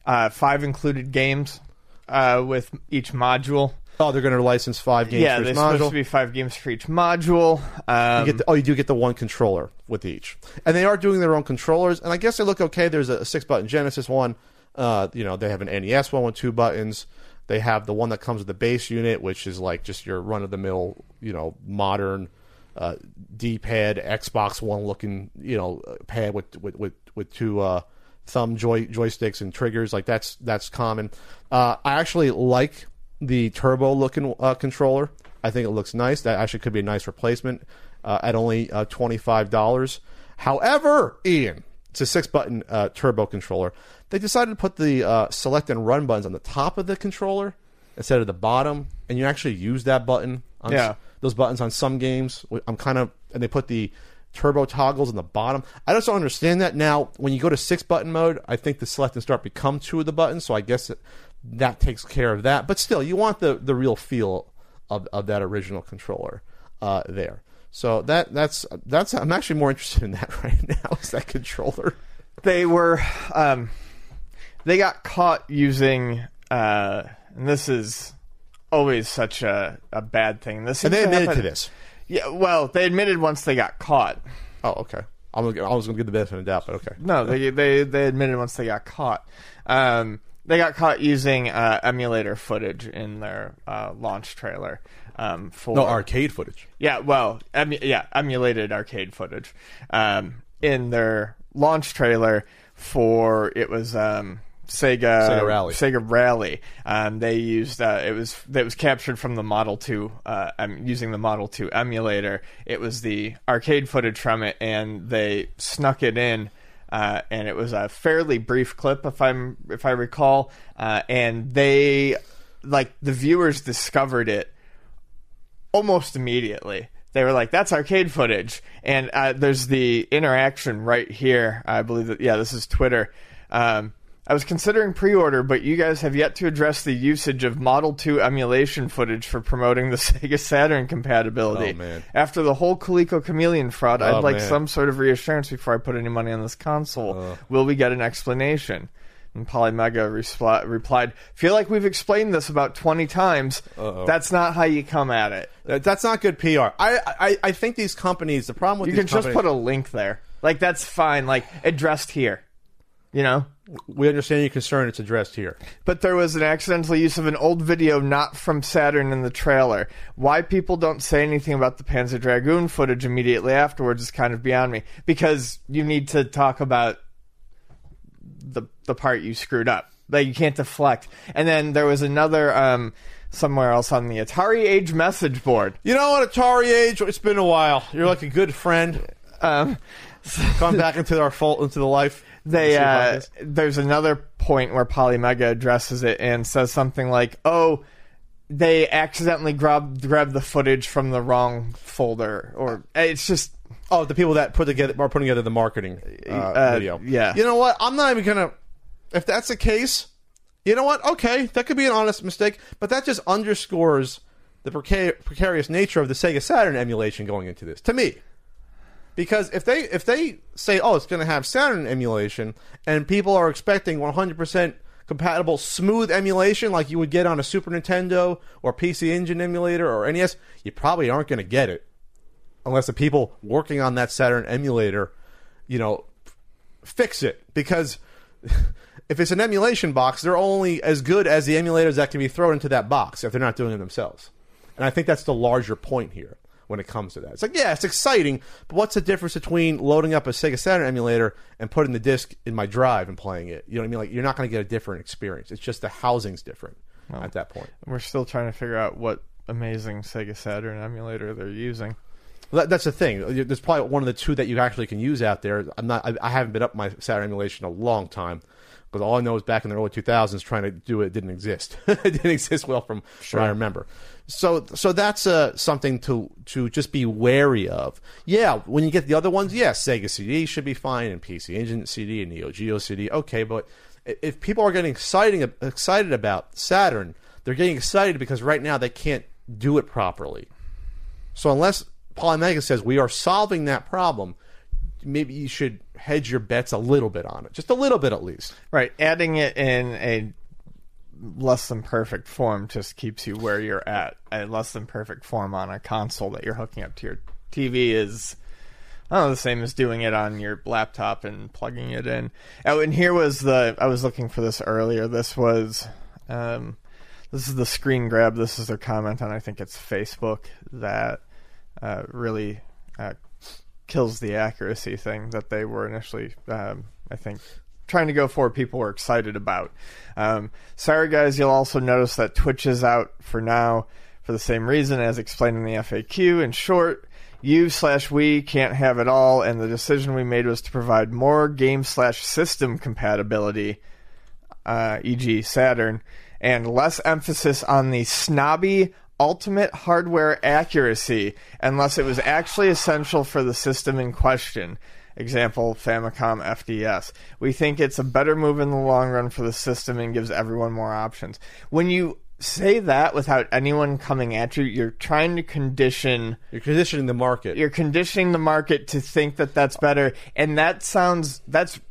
uh, five included games uh, with each module. Oh, they're going to license five games yeah, for there's each supposed to be five games for each module. Um, You get the, oh, you do get the one controller with each, and they are doing their own controllers, and I guess they look okay. There's a, a six button Genesis one. Uh, you know, they have an NES one with two buttons. They have the one that comes with the base unit, which is like just your run of the mill, you know, modern uh, D pad, Xbox One looking, you know, pad with with with, with two uh, thumb joy joysticks and triggers. Like that's that's common. Uh, I actually like the turbo looking uh, controller. I think it looks nice. That actually could be a nice replacement uh, at only uh, twenty five dollars. However, Ian, it's a six button uh, turbo controller. They decided to put the uh, select and run buttons on the top of the controller instead of the bottom, and you actually use that button. On Yeah. s- those buttons on some games. I'm kind of, and they put the turbo toggles on the bottom. I just don't understand that. Now, when you go to six button mode, I think the select and start become two of the buttons, so I guess it, that takes care of that. But still, you want the the real feel of, of that original controller uh, there. So that that's that's I'm actually more interested in that right now. Is that controller? they were um, they got caught using uh, and this is always such a, a bad thing this And they admitted to happen- this. yeah well they admitted once they got caught Oh, okay. I'm gonna, I was going to get the benefit of the doubt, but okay. no they they, they admitted once they got caught um, they got caught using uh, emulator footage in their uh, launch trailer um, for No arcade footage. Yeah, well, emu- yeah, emulated arcade footage um, in their launch trailer for it was um, Sega Sega Rally. Sega Rally. Um, they used uh, it was that was captured from the Model Two uh, um, using the Model Two emulator. It was the arcade footage from it, and they snuck it in. Uh, and it was a fairly brief clip, if I'm if I recall. Uh, and they, like the viewers, discovered it almost immediately. They were like, "That's arcade footage," and uh, there's the interaction right here. I believe that yeah, this is Twitter. Um, I was considering pre-order, but you guys have yet to address the usage of Model 2 emulation footage for promoting the Sega Saturn compatibility. Oh, man. After the whole Coleco Chameleon fraud, Oh, I'd like man. some sort of reassurance before I put any money on this console. Will we get an explanation? And Polymega respl- replied, "Feel like we've explained this about twenty times. That's not how you come at it. That- That's not good PR. I, I I think these companies. The problem with You can just put a link there. Like that's fine. Like addressed here, you know." we understand your concern. It's addressed here. But there was an accidental use of an old video not from Saturn in the trailer. Why people don't say anything about the Panzer Dragoon footage immediately afterwards is kind of beyond me. Because you need to talk about the the part you screwed up. Like you can't deflect. And then there was another um, somewhere else on the Atari Age message board. You know what, Atari Age? It's been a while. You're like a good friend. Um, Come back into our fault into the life. they See how it uh, there's another point where Polymega addresses it and says something like, "Oh, they accidentally grabbed grabbed the footage from the wrong folder," or it's just Oh, the people that put together are putting together the marketing uh, Uh, video. yeah. You know what? I'm not even gonna. If that's the case, you know what? Okay, that could be an honest mistake, but that just underscores the preca- precarious nature of the Sega Saturn emulation going into this. To me, Because if they if they say, oh, it's going to have Saturn emulation, and people are expecting 100% compatible smooth emulation like you would get on a Super Nintendo or PC Engine emulator or NES, you probably aren't going to get it unless the people working on that Saturn emulator, you know, fix it because if it's an emulation box, they're only as good as the emulators that can be thrown into that box if they're not doing it themselves. And I think that's the larger point here when it comes to that. It's like, yeah, it's exciting, but what's the difference between loading up a Sega Saturn emulator and putting the disc in my drive and playing it? You know what I mean? Like, you're not going to get a different experience. It's just the housing's different at that point. We're still trying to figure out what amazing Sega Saturn emulator they're using. Well, that's the thing. There's probably one of the two that you actually can use out there. I'm not. I, I haven't been up my Saturn emulation in a long time because all I know is back in the early 2000s, trying to do it didn't exist. it didn't exist well from what I remember. So, so that's uh, something to to just be wary of. Yeah, when you get the other ones, yes, Sega CD should be fine, and PC Engine CD and Neo Geo CD, okay. But if people are getting exciting excited about Saturn, they're getting excited because right now they can't do it properly. So unless Polymega says we are solving that problem, maybe you should hedge your bets a little bit on it, just a little bit at least. Right, adding it in a less than perfect form just keeps you where you're at. A less than perfect form on a console that you're hooking up to your TV is know, the same as doing it on your laptop and plugging it in. Oh, and here was the I was looking for this earlier. This was um, this is the screen grab. This is their comment on I think it's Facebook that uh, really uh, kills the accuracy thing that they were initially um, I think trying to go for people were excited about. Um, sorry guys, you'll also notice that Twitch is out for now for the same reason as explained in the FAQ. In short, you slash we can't have it all, and the decision we made was to provide more game slash system compatibility, uh, e.g., Saturn, and less emphasis on the snobby ultimate hardware accuracy, unless it was actually essential for the system in question. Example Famicom FDS. We think it's a better move in the long run for the system and gives everyone more options. When you say that without anyone coming at you, you're trying to condition You're conditioning the market. you're conditioning the market to think that that's better and that sounds that's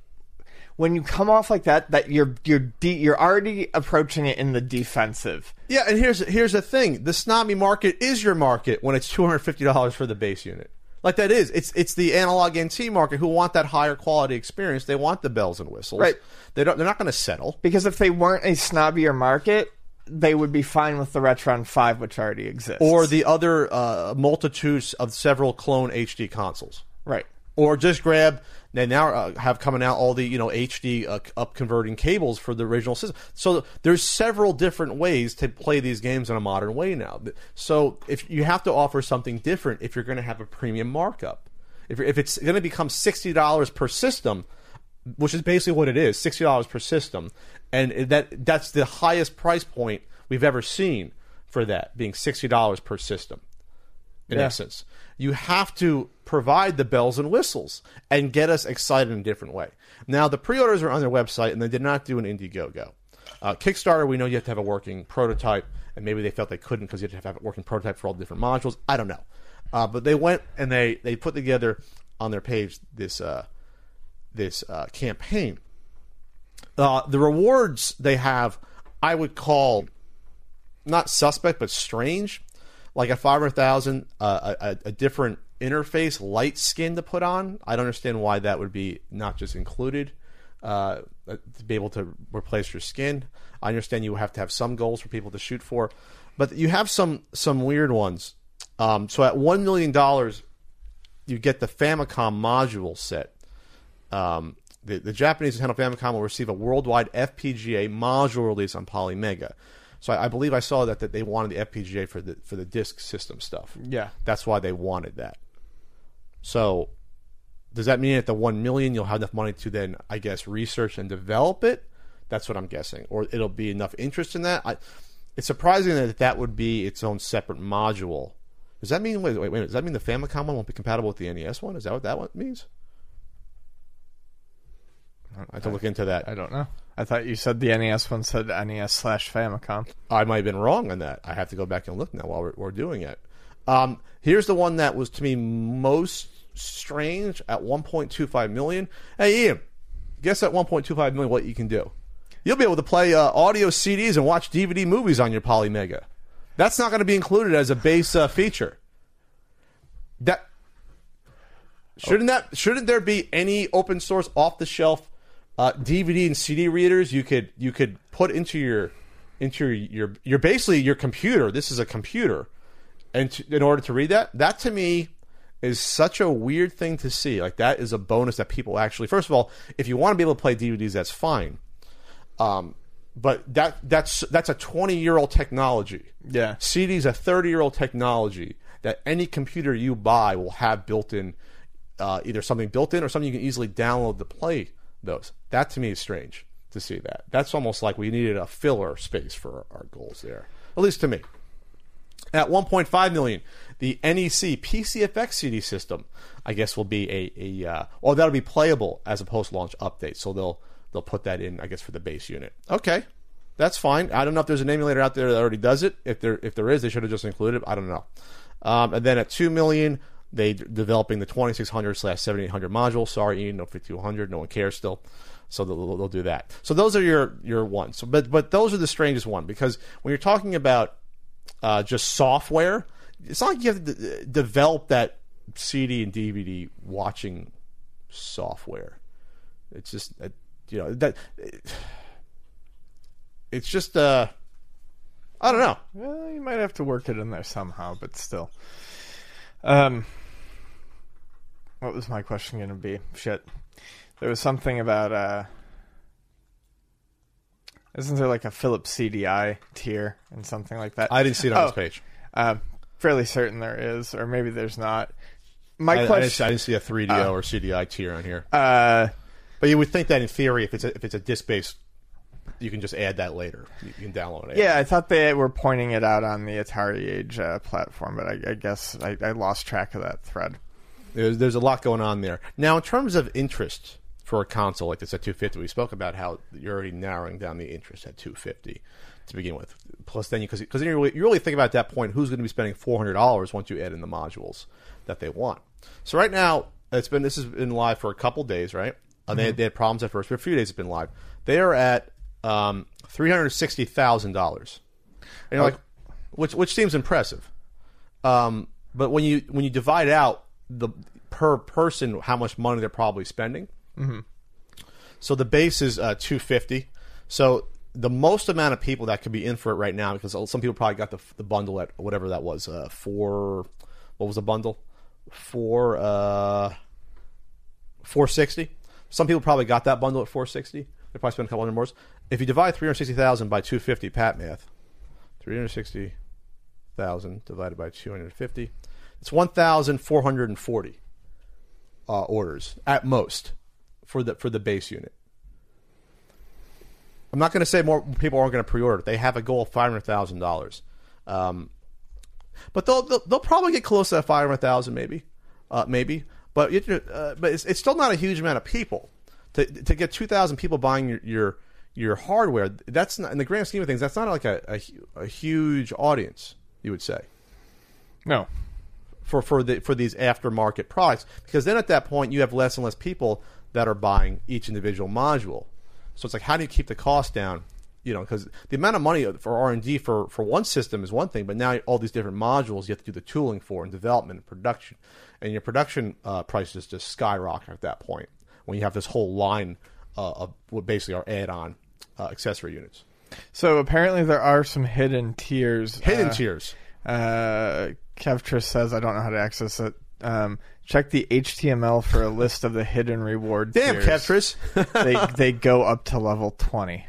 when you come off like that that you're you're de- you're already approaching it in the defensive yeah, and here's here's the thing: the snobby market is your market when it's two hundred fifty dollars for the base unit. Like that is it's it's the Analogue NT market who want that higher quality experience. They want the bells and whistles. Right. They don't. They're not going to settle. because if they weren't a snobbier market they would be fine with the Retron 5 which already exists Or the other uh, multitudes of several clone HD consoles. right or just grab they now uh, have coming out all the you know HD uh, up converting cables for the original system. So there's several different ways to play these games in a modern way now. So if you have to offer something different if you're going to have a premium markup, if if it's going to become sixty dollars per system, which is basically what it is, sixty dollars per system, and that that's the highest price point we've ever seen for that being sixty dollars per system in Yeah. essence. You have to provide the bells and whistles and get us excited in a different way. Now, the pre orders are on their website and they did not do an Indiegogo. Uh, Kickstarter, we know you have to have a working prototype, and maybe they felt they couldn't because you have to have a working prototype for all the different modules. I don't know. Uh, but they went and they, they put together on their page this, uh, this uh, campaign. Uh, the rewards they have, I would call not suspect but strange. Like hundred thousand, uh, a, a, a different interface, light skin to put on. I don't understand why that would be not just included uh, to be able to replace your skin. I understand you have to have some goals for people to shoot for, but you have some some weird ones. Um, so at one million dollars, you get the Famicom module set. Um, the, the Japanese Nintendo Famicom will receive a worldwide FPGA module release on Polymega. So I, I believe I saw that, that they wanted the FPGA for the for the disk system stuff. Yeah. that's why they wanted that. So does that mean at the one million you'll have enough money to then I guess research and develop it? That's what I'm guessing, or it'll be enough interest in that. I, it's surprising that that would be its own separate module. Does that mean wait, wait, wait? Does that mean the Famicom one won't be compatible with the NES one? Is that what that one means? I have to look into that. I don't know I thought you said the NES one said NES slash Famicom I might have been wrong on that. I have to go back and look now while we're, we're doing it. Um, here's the one that was to me most strange at 1.25 million. Hey, Ian, guess at 1.25 million what you can do? You'll be able to play uh, audio CDs and watch DVD movies on your Polymega. That's not going to be included as a base uh, feature. That shouldn't that shouldn't there be any open source off the shelf uh, DVD and CD readers you could you could put into your into your your, your basically your computer. This is a computer, and to, in order to read that, that to me is such a weird thing to see. Like that is a bonus that people actually. First of all, if you want to be able to play DVDs, that's fine. Um, but that that's that's a 20 year old technology. Yeah. CD's a 30 year old technology that any computer you buy will have built in, uh, either something built in or something you can easily download to play those. That to me is strange to see that. That's almost like we needed a filler space for our goals there, at least to me. At 1.5 million, the NEC PCFX CD system, I guess, will be a, a uh, well, that'll be playable as a post-launch update. So they'll they'll put that in, I guess, for the base unit. Okay, that's fine. I don't know if there's an emulator out there that already does it. If there if there is, they should have just included it. I don't know. Um, and then at two million, they developing the 2600 slash 7800 module. Sorry, Ian, no 5200. No one cares still. So they'll, they'll do that. So those are your your ones. So, but but those are the strangest one because when you're talking about uh, just software, it's not like you have to d- develop that CD and DVD watching software. It's just uh, you know that it's just uh I don't know. Well, you might have to work it in there somehow, but still. Um, what was my question going to be? Shit. There was something about uh, isn't there like a Philips CDI tier and something like that? I didn't see it on Oh. this page. Uh, fairly certain there is, or maybe there's not. My I, I, didn't, question. I didn't see a 3DO or CDI tier on here. uh, But you would think that in theory, if it's a, if it's a disc based, you can just add that later. You can download it. yeah, I thought they were pointing it out on the Atari Age uh, platform, but I, I guess I, I lost track of that thread. There's there's a lot going on there. Now, in terms of interest for a console like this at 250, we spoke about how you're already narrowing down the interest at 250 to begin with. Plus, then because because you really, you really think about at that point who's going to be spending 400 dollars once you add in the modules that they want. So right now, it's been this has been live for a couple days, right? And they, they had problems at first, but a few days it's been live. They are at um, three hundred sixty thousand dollars. And you're like, which which seems impressive. Um, but when you when you divide out the per person how much money they're probably spending, so the base is uh, two fifty. So the most amount of people that could be in for it right now, because some people probably got the the bundle at whatever that was, uh, four. What was the bundle? Four. Uh, four sixty. Some people probably got that bundle at four sixty. They probably spent a couple hundred more. If you divide three hundred sixty thousand by two fifty, pat math, three hundred sixty thousand divided by two hundred fifty, it's one thousand four hundred and forty uh, orders at most for the for the base unit. I'm not going to say more people aren't going to pre-order. They have a goal of five hundred thousand dollars, um, but they'll, they'll they'll probably get close to that five hundred thousand, maybe, uh, maybe. But it, uh, but it's, it's still not a huge amount of people to to get two thousand people buying your, your your hardware. That's not in the grand scheme of things. That's not like a, a, a huge audience. You would say No, for for the for these aftermarket products because then at that point you have less and less people that are buying each individual module. So it's like how do you keep the cost down? You know, because the amount of money for R and D for for one system is one thing, but now all these different modules you have to do the tooling for and development and production, and your production uh, prices just skyrocket at that point when you have this whole line uh, of what basically are add-on uh, accessory units, So apparently there are some hidden tiers. hidden uh, tiers. Uh, Kevtris says I don't know how to access it. Um, check the HTML for a list of the hidden reward. Damn, tiers. Kevtris. they they go up to level twenty.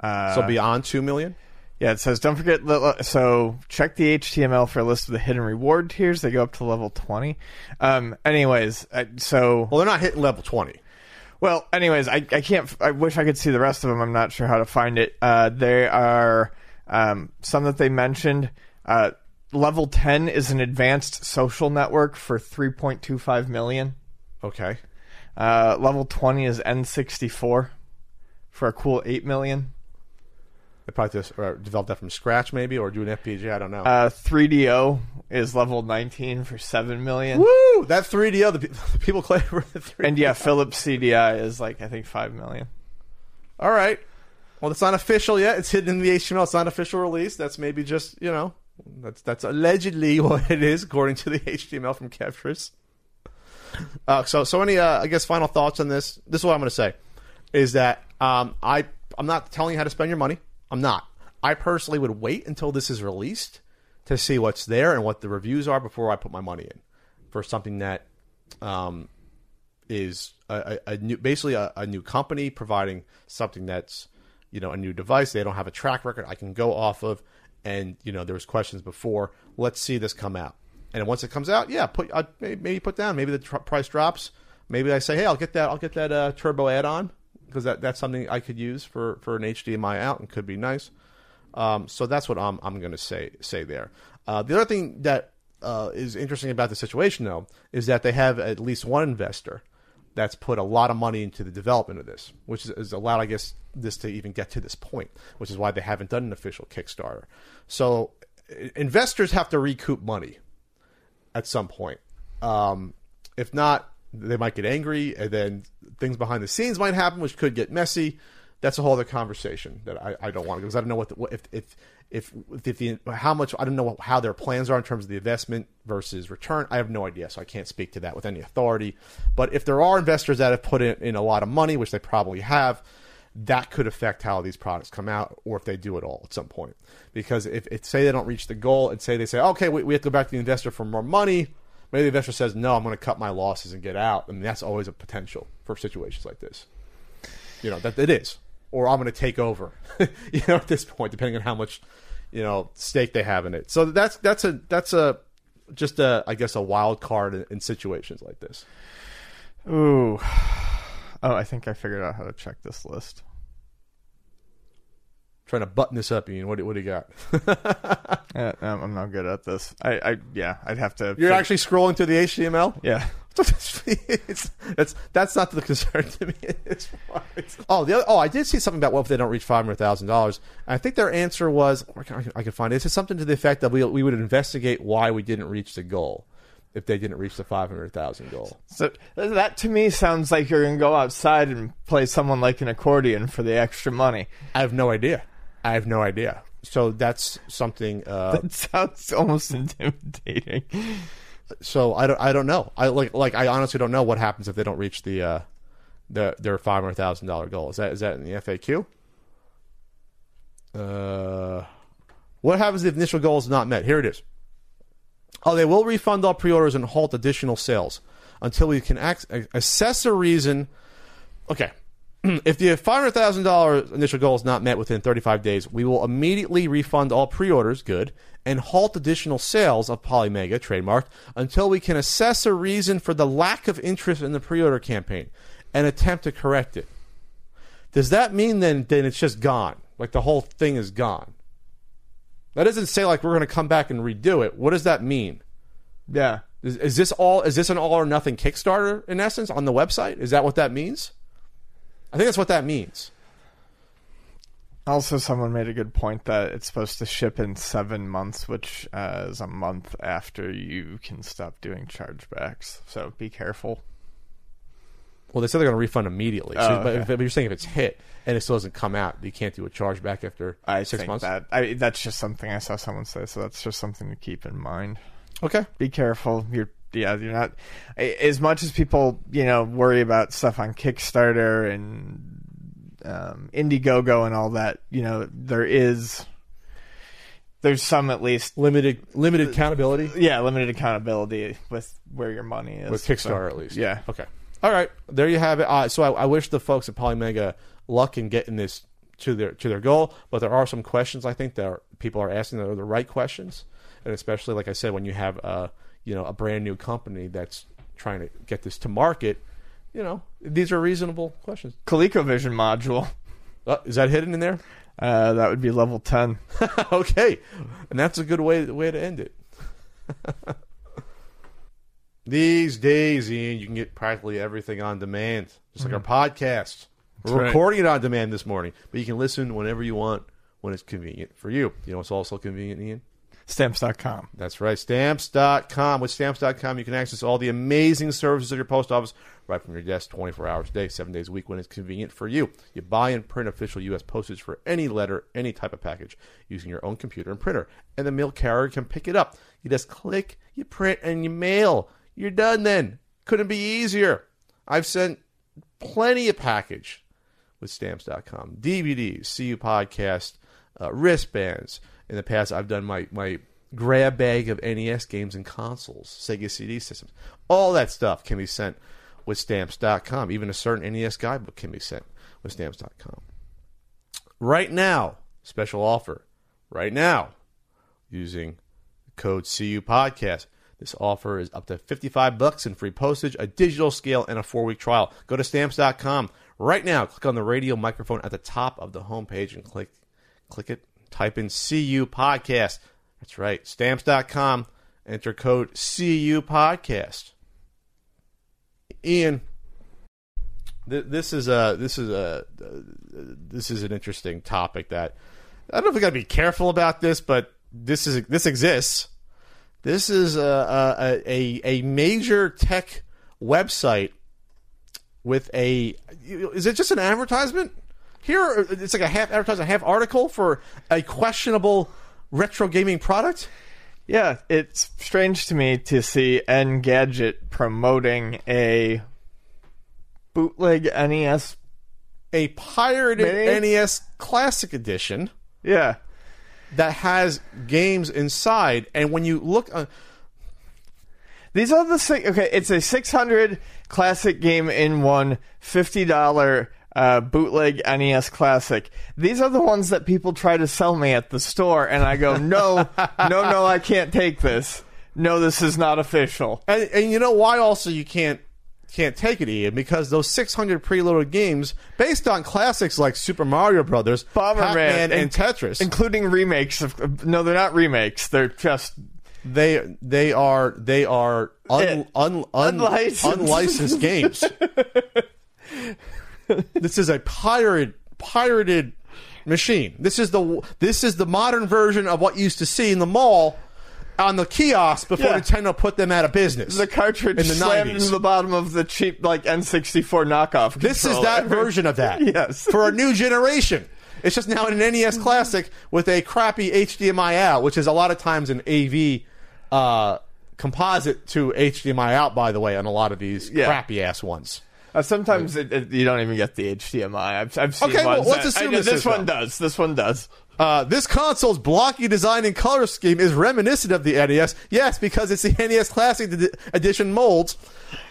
Uh, so beyond two million. yeah, it says don't forget. So check the HTML for a list of the hidden reward tiers. They go up to level twenty. Um, anyways, uh, so Well, they're not hitting level twenty. Well, anyways, I, I can't. I wish I could see the rest of them. I'm not sure how to find it. Uh, there are um, some that they mentioned. Uh, level 10 is an advanced social network for 3.25 million. Okay. Uh, level 20 is N64 for a cool 8 million. They probably just uh, developed that from scratch, maybe, or do an FPGA. I don't know. Uh, 3DO is level 19 for 7 million. Woo! That 3DO, the, the people claim for the 3 And yeah, Philips CDI is like, I think 5 million. All right. Well, it's not official yet. It's hidden in the HTML. It's not official release. That's maybe just you know, that's that's allegedly what it is according to the HTML from Kevtris. Uh, so so any uh, I guess final thoughts on this. This is what I'm going to say is that um, I I'm not telling you how to spend your money. I'm not. I personally would wait until this is released to see what's there and what the reviews are before I put my money in for something that um, is a, a new, basically a, a new company providing something that's you know a new device. They don't have a track record I can go off of, and you know there was questions before. Let's see this come out, and once it comes out, yeah, put i maybe, put down. Maybe the tr- price drops. Maybe I say, hey, I'll get that. I'll get that uh, turbo add-on because that, that's something I could use for, for an HDMI out and could be nice. Um, so that's what I'm I'm going to say say there. Uh, the other thing that uh, is interesting about the situation, though, is that they have at least one investor that's put a lot of money into the development of this, which has allowed, I guess, this to even get to this point, which is why they haven't done an official Kickstarter. So investors have to recoup money at some point. Um, if not, they might get angry, and then things behind the scenes might happen, which could get messy. That's a whole other conversation that I, I don't want because I don't know what, the, if if if if the how much I don't know how their plans are in terms of the investment versus return. I have no idea, so I can't speak to that with any authority. But if there are investors that have put in, in a lot of money, which they probably have, that could affect how these products come out, or if they do at all at some point. Because if, if say they don't reach the goal, and say they say, okay, we, we have to go back to the investor for more money, maybe the investor says, no, I'm going to cut my losses and get out. I mean, that's always a potential for situations like this. You know that it is, or I'm going to take over. you know, at this point, depending on how much you know stake they have in it. So that's that's a that's a just a I guess a wild card in, in situations like this. Ooh. Oh, I think I figured out how to check this list. Trying to button this up, Ian. What do, what do you got? Yeah, uh, no, um, I'm not good at this. I, I yeah, I'd have to. You're fig- actually scrolling through the HTML. yeah. It's, that's that's not the concern to me. It's oh, the other, oh, I did see something about what if they don't reach five hundred thousand dollars. I think their answer was I can, I can find it. It's something to the effect that we we would investigate why we didn't reach the goal if they didn't reach the five hundred thousand goal. So that to me sounds like you're gonna go outside and play someone like an accordion for the extra money. I have no idea. I have no idea. So that's something. Uh, That sounds almost intimidating. So I don't I don't know. I like like I honestly don't know what happens if they don't reach the uh the their five hundred thousand dollar goal. Is that is that in the FAQ? Uh, what happens if initial goal is not met? Here it is. Oh, they will refund all pre-orders and halt additional sales until we can ac- assess a reason. Okay. if the $500,000 initial goal is not met within 35 days, we will immediately refund all pre-orders, good, and halt additional sales of Polymega trademark until we can assess a reason for the lack of interest in the pre-order campaign and attempt to correct it. Does that mean then then it's just gone? Like the whole thing is gone? That doesn't say like we're going to come back and redo it. What does that mean? Yeah. Is, is this all? Is this an all or nothing Kickstarter in essence on the website? Is that what that means? I think that's what that means. Also, someone made a good point that it's supposed to ship in seven months, which uh, is a month after you can stop doing chargebacks. So be careful. Well, they said they're going to refund immediately. So, Oh, but, okay. but you're saying if it's hit and it still doesn't come out, you can't do a chargeback after I six think months. that I, that's just something I saw someone say, so that's just something to keep in mind. Okay. Be careful. You're yeah, you're not as much as people you know worry about stuff on Kickstarter and um, Indiegogo and all that. You know, there is there's some at least Limited limited accountability yeah limited accountability with where your money is with Kickstarter at least. Yeah. Okay. All right. There you have it. Uh, so I, I wish the folks at Polymega luck in getting this to their to their goal, but there are some questions I think that are, people are asking that are the right questions, and especially like I said, when you have uh, you know a brand new company that's trying to get this to market, you know these are reasonable questions. ColecoVision module. Uh, is that hidden in there? Uh, that would be level ten. okay, and that's a good way way to end it. These days, Ian, you can get practically everything on demand, just like our podcast. We're right. recording it on demand this morning, but you can listen whenever you want, when it's convenient for you. You know it's also convenient, Ian? Stamps.com. That's right, stamps.com. With stamps.com, you can access all the amazing services of your post office right from your desk 24 hours a day, seven days a week when it's convenient for you. You buy and print official U.S. postage for any letter, any type of package using your own computer and printer, and the mail carrier can pick it up. You just click, you print, and you mail. You're done then. Couldn't be easier. I've sent plenty of package with stamps.com DVDs, CU podcast, uh, wristbands. In the past, I've done my, my grab bag of NES games and consoles, Sega CD systems. All that stuff can be sent with stamps.com. Even a certain NES guidebook can be sent with stamps.com. Right now, special offer. Right now, using code CU podcast. This offer is up to 55 bucks in free postage, a digital scale, and a four week trial. Go to stamps.com right now. Click on the radio microphone at the top of the homepage and click click it. Type in CU podcast. That's right. Stamps.com. Enter code CU podcast. Ian, th- this is a this is a uh, this is an interesting topic that I don't know if we got to be careful about this, but this is this exists. This is a a, a, a major tech website with a. Is it just an advertisement? Here, it's like a half advertisement, a half article for a questionable retro gaming product. Yeah, it's strange to me to see Engadget promoting a bootleg NES. A pirated Mini? NES Classic Edition Yeah, that has games inside, and when you look, uh, these are the six. Okay, it's a 600 classic game in one $50 uh, bootleg NES classic. These are the ones that people try to sell me at the store, and I go, no, no, no, I can't take this. No, this is not official. And, and you know why also you can't can't take it, Ian, because those 600 preloaded games based on classics like Super Mario Brothers, Bomberman, and, and- Tetris, Including remakes of. No, they're not remakes. They're just. they they are they are un, Eh, un, un, unlicensed. unlicensed games. this is a pirated pirated machine. This is the this is the modern version of what you used to see in the mall on the kiosk before Yeah. Nintendo put them out of business. The cartridge In the slammed 90s. into the bottom of the cheap, like, N64 knockoff. This is that version of that. Yes. For a new generation. It's just now in an NES Classic with a crappy HDMI out, which is a lot of times an AV uh, composite to HDMI out, by the way, on a lot of these Yeah. crappy ass ones. Uh, sometimes it, it, you don't even get the HDMI. I've, I've seen Okay, well, let's that- assume I know this this one does. This one does. Uh, this console's blocky design and color scheme is reminiscent of the NES. Yes, because it's the NES Classic Edition molds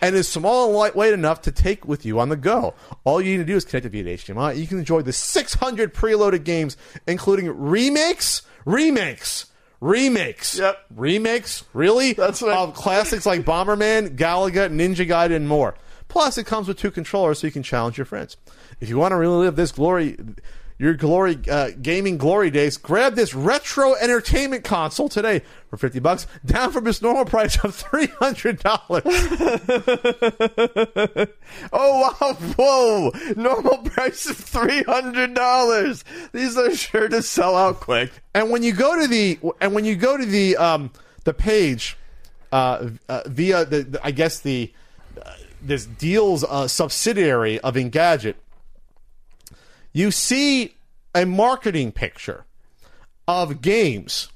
and is small and lightweight enough to take with you on the go. All you need to do is connect it via HDMI. You can enjoy the 600 preloaded games, including remakes, remakes, remakes, Yep. remakes, really? That's what I- of classics like Bomberman, Galaga, Ninja Gaiden, and more. Plus, it comes with two controllers so you can challenge your friends. If you want to relive this glory, your glory uh, gaming glory days, grab this retro entertainment console today for fifty bucks, down from its normal price of three hundred dollars. Oh wow! Whoa! Normal price of three hundred dollars. These are sure to sell out quick. And when you go to the and when you go to the um, the page uh, uh, via the, the I guess the this deals uh, subsidiary of Engadget, you see a marketing picture of games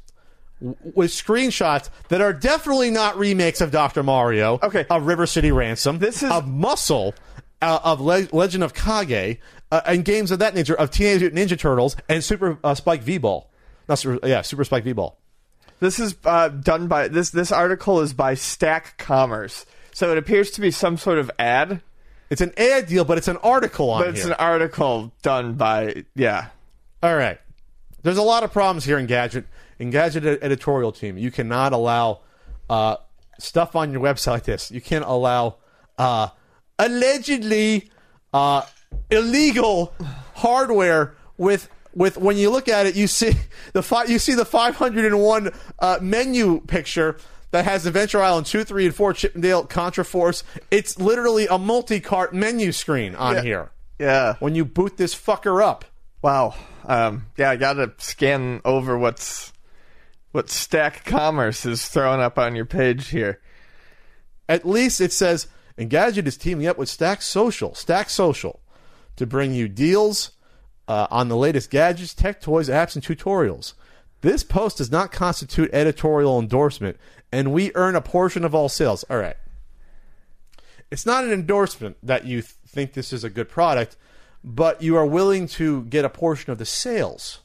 with screenshots that are definitely not remakes of Dr. Mario, Okay. of River City Ransom, This is- of Muscle, uh, of Le- Legend of Kage, uh, and games of that nature of Teenage Mutant Ninja Turtles and Super uh, Spike V-Ball. Not Super, yeah, Super Spike V-Ball. This is uh, done by this. This article is by Stack Commerce, so it appears to be some sort of ad, It's an ad deal, but it's an article on but it's here. an article done by yeah. All right. There's a lot of problems here Engadget. In Gadget ed- editorial team, you cannot allow uh, stuff on your website like this. You can't allow uh, allegedly uh, illegal hardware with with when you look at it, you see the fi- you see the 501 uh, menu picture that has Adventure Island 2, 3, and 4, Chip 'n Dale, Contra Force. It's literally a multi-cart menu screen on Yeah. here Yeah. when you boot this fucker up. Wow. Um, yeah, I gotta scan over what's what Stack Commerce is throwing up on your page here. At least it says Engadget is teaming up with Stack Social, Stack Social, to bring you deals uh, on the latest gadgets, tech, toys, apps, and tutorials. This post does not constitute editorial endorsement, and we earn a portion of all sales. All right. It's not an endorsement that you th- think this is a good product, but you are willing to get a portion of the sales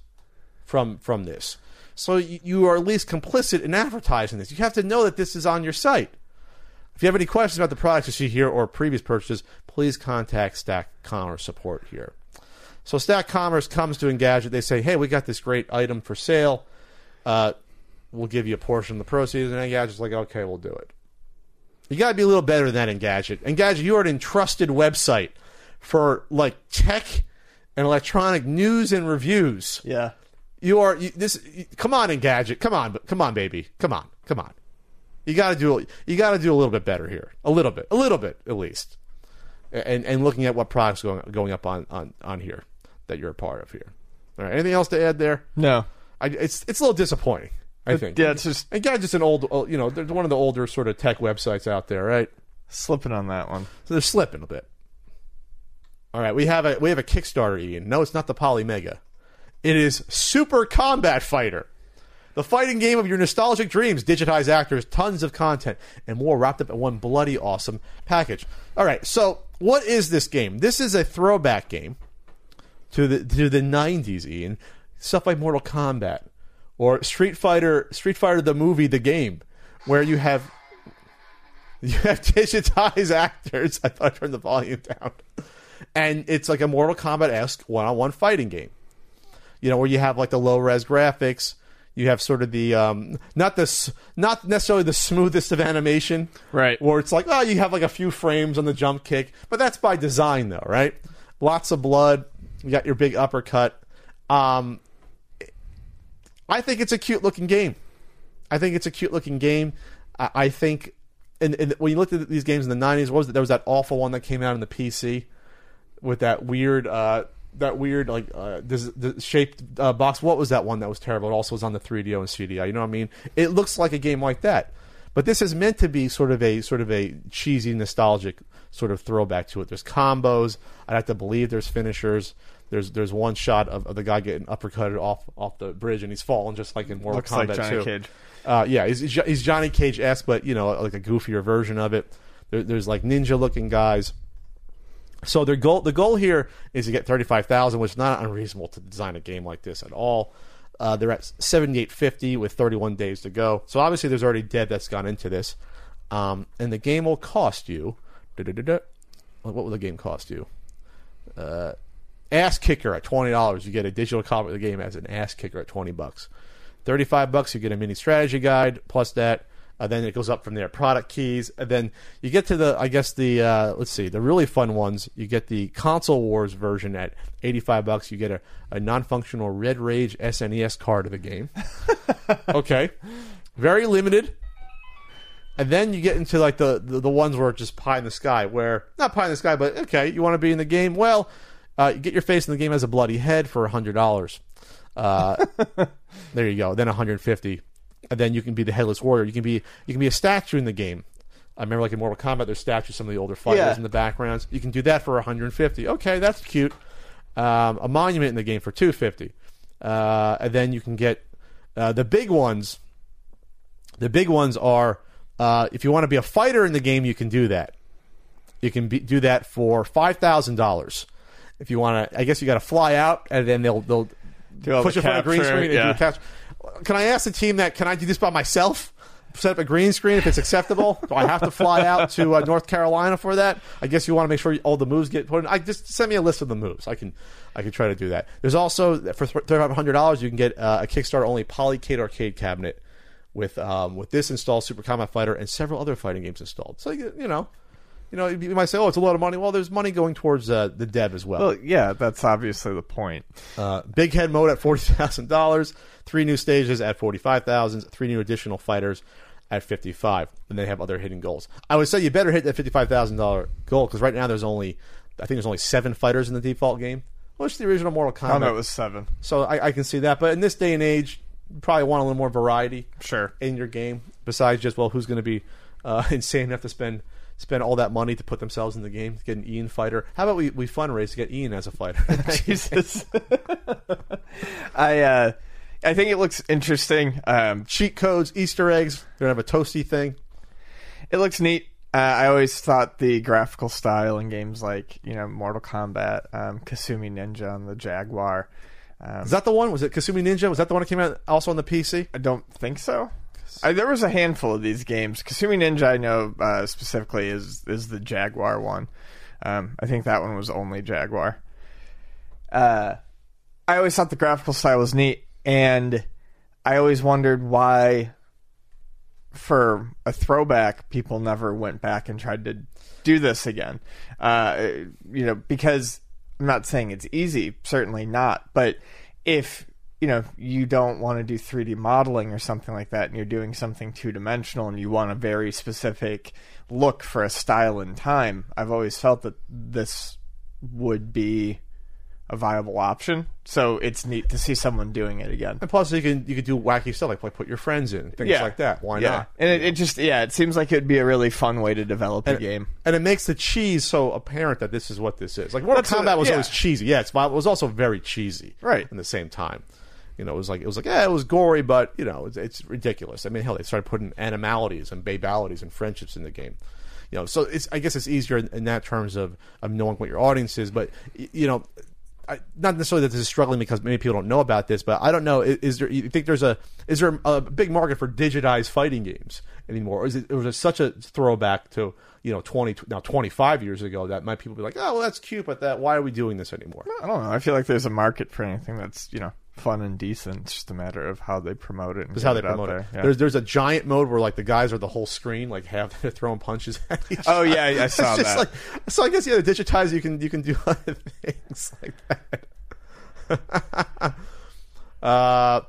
from from this. So you, you are at least complicit in advertising this. You have to know that this is on your site. If you have any questions about the products you see here or previous purchases, please contact Stack Commerce support here. So Stack Commerce comes to Engadget. They say, "Hey, we got this great item for sale. Uh, we'll give you a portion of the proceeds." And Engadget's like, "Okay, we'll do it." You got to be a little better than that, Engadget. Engadget, you are an entrusted website for like tech and electronic news and reviews. Yeah. You are you, this. You, come on, Engadget. Come on, come on, baby. Come on, come on. You got to do. You got to do a little bit better here. A little bit. A little bit, at least. And and looking at what products going going up on on on here that you're a part of here. All right. Anything else to add there? No. I, it's it's a little disappointing. I think. Yeah, it's just Engadget's an old, you know, they're one of the older sort of tech websites out there, right? slipping on that one. So they're slipping a bit. All right, we have a we have a Kickstarter, Ian. No, it's not the Polymega. It is Super Combat Fighter. The fighting game of your nostalgic dreams, digitized actors, tons of content, and more wrapped up in one bloody awesome package. All right, so what is this game? This is a throwback game to the to the 90s, Ian. Stuff like Mortal Kombat or Street Fighter, Street Fighter the movie, the game, where you have you have digitized actors. I thought I turned the volume down. And it's like a Mortal Kombat esque one on one fighting game. You know, where you have like the low res graphics, you have sort of the um, not this not necessarily the smoothest of animation. Right. Where it's like, oh, you have like a few frames on the jump kick, but that's by design though, right? Lots of blood. You got your big uppercut. Um, I think it's a cute looking game. I think it's a cute looking game. I, I think, and, and when you looked at these games in the '90s, what was it? There was that awful one that came out in the PC with that weird, uh, that weird like uh, this, this shaped uh, box. What was that one that was terrible? It also was on the 3DO and CDI. You know what I mean? It looks like a game like that, but this is meant to be sort of a sort of a cheesy, nostalgic sort of throwback to it. There's combos. I'd have to believe there's finishers. There's there's one shot of, of the guy getting uppercutted off off the bridge and he's falling just like in Mortal Looks Kombat like Johnny 2. Cage. Uh, yeah, he's, he's Johnny Cage esque, but you know, like a goofier version of it. There, there's like ninja looking guys. So their goal, the goal here is to get thirty five thousand, which is not unreasonable to design a game like this at all. Uh, they're at seventy eight fifty with thirty one days to go. So obviously, there's already debt that's gone into this, um, and the game will cost you. What will the game cost you? Uh, ass kicker at twenty dollars. You get a digital copy of the game as an ass kicker at twenty bucks. Thirty five bucks. You get a mini strategy guide plus that. Uh, then it goes up from there. Product keys, and then you get to the, I guess the, uh, let's see, the really fun ones. You get the console wars version at eighty-five bucks. You get a, a non-functional Red Rage SNES card of the game. okay, very limited. And then you get into like the, the the ones where it's just pie in the sky, where not pie in the sky, but okay, you want to be in the game. Well, uh, you get your face in the game as a bloody head for hundred dollars. Uh, there you go. Then 150, and then you can be the headless warrior. You can be you can be a statue in the game. I remember like in Mortal Kombat, there's statues of some of the older fighters Yeah. in the backgrounds. You can do that for 150. Okay, that's cute. Um, a monument in the game for 250, uh, and then you can get uh, the big ones. The big ones are uh, if you want to be a fighter in the game, you can do that. You can be, do that for five thousand dollars. If you want to, I guess you got to fly out, and then they'll they'll push it from a green screen and yeah. Can I ask the team that? Can I do this by myself? Set up a green screen if it's acceptable. do I have to fly out to uh, North Carolina for that? I guess you want to make sure all the moves get put in. I just send me a list of the moves. I can I can try to do that. There's also for thirty five hundred dollars you can get uh, a Kickstarter only Polycade arcade cabinet with um, with this installed, Super Combat Fighter, and several other fighting games installed. So you know. You know, you might say, "Oh, it's a lot of money." Well, there's money going towards uh, the dev as well. Well, yeah, that's obviously the point. Uh, big head mode at forty thousand dollars. Three new stages at forty five thousand. Three new additional fighters at fifty five. And they have other hidden goals. I would say you better hit that fifty five thousand dollar goal because right now there's only, I think there's only seven fighters in the default game. What's the original Mortal Kombat? Oh no, it was seven. So I, I can see that. But in this day and age, you probably want a little more variety Sure. in your game besides just well, who's going to be uh, insane enough to spend spend all that money to put themselves in the game to get an Ian fighter? How about we, we fundraise to get Ian as a fighter? Jesus. I uh, I think it looks interesting. Um, Cheat codes, Easter eggs. They're gonna have a toasty thing. it looks neat. Uh, I always thought the graphical style in games like you know Mortal Kombat, um, Kasumi Ninja, and the Jaguar. Um, Is that the one? Was it Kasumi Ninja? Was that the one that came out also on the PC? I don't think so. I, there was a handful of these games. Kasumi Ninja, I know uh, specifically is is the Jaguar one. Um, I think that one was only Jaguar. Uh, I always thought the graphical style was neat, and I always wondered why, for a throwback, people never went back and tried to do this again. Uh, you know, because I'm not saying it's easy, certainly not, but if you know you don't want to do 3D modeling or something like that, and you're doing something two dimensional, and you want a very specific look for a style and time, I've always felt that this would be a viable option. So it's neat to see someone doing it again. And plus, you can you can do wacky stuff like, like put your friends in things like that. Why yeah. not? And it, it just yeah, it seems like it'd be a really fun way to develop a game. and it makes the cheese so apparent that this is what this is. Like Mortal That's Kombat was yeah. always cheesy. Yeah, it's, it was also very cheesy. Right. In the same time, you know, it was like it was like yeah, it was gory, but you know, it's, it's ridiculous. I mean, hell, they started putting animalities and babalities and friendships in the game. You know, so it's I guess it's easier in, in that terms of of knowing what your audience is, but you know. I, not necessarily that this is struggling because many people don't know about this, but I don't know. Is, is there? You think there's a is there a big market for digitized fighting games anymore, or is it is it such a throwback to you know twenty now twenty five years ago that might people be like, oh well, that's cute, but that why are we doing this anymore? I don't know. I feel like there's a market for anything that's you know fun and decent. It's just a matter of how they promote it. And how they it promote it. Yeah. There's there's a giant mode where like the guys are the whole screen, like half they're throwing punches at each. Oh, yeah, I saw that. Like, so I guess yeah, the digitize you can you can do other things like that. uh,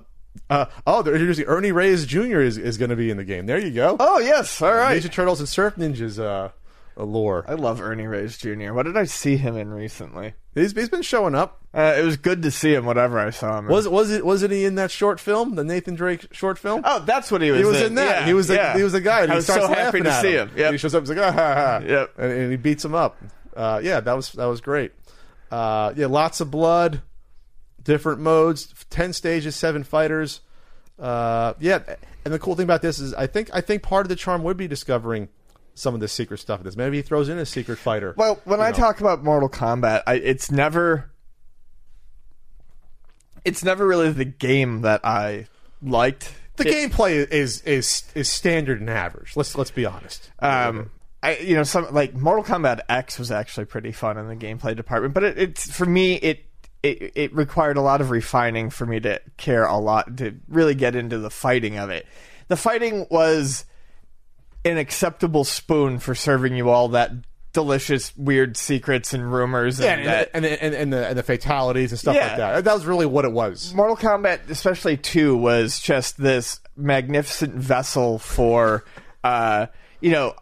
uh, oh, they're introducing Ernie Reyes Jr. is, is going to be in the game. There you go. oh yes, all right. Ninja Turtles and Surf Ninjas uh, lore. I love Ernie Reyes Jr. What did I see him in recently? He's, he's been showing up. Uh, it was good to see him. Whatever I saw him. In. Was was it wasn't he in that short film, the Nathan Drake short film? Oh, that's what he was. he was in that. Yeah, he was the, yeah. he was a guy. And I he was starts so happy to see him. him. Yep. He shows up. He's like, ah, ha, ha. Yep. and, and he beats him up. Uh, yeah, that was that was great. Uh, yeah, lots of blood, different modes, ten stages, seven fighters. Uh, yeah, and the cool thing about this is, I think I think part of the charm would be discovering some of the secret stuff. in This maybe he throws in a secret fighter. Well, when I know. talk about Mortal Kombat, I, it's never it's never really the game that I liked. the gameplay is is is standard and average. Let's let's be honest. Um, I you know some like Mortal Kombat X was actually pretty fun in the gameplay department, but it, it's for me it. It, it required a lot of refining for me to care a lot to really get into the fighting of it. The fighting was an acceptable spoon for serving you all that delicious, weird secrets and rumors. yeah, and, and, that, and, and, and the and the fatalities and stuff Yeah. like that. That was really what it was. Mortal Kombat, especially two, was just this magnificent vessel for, uh, you know,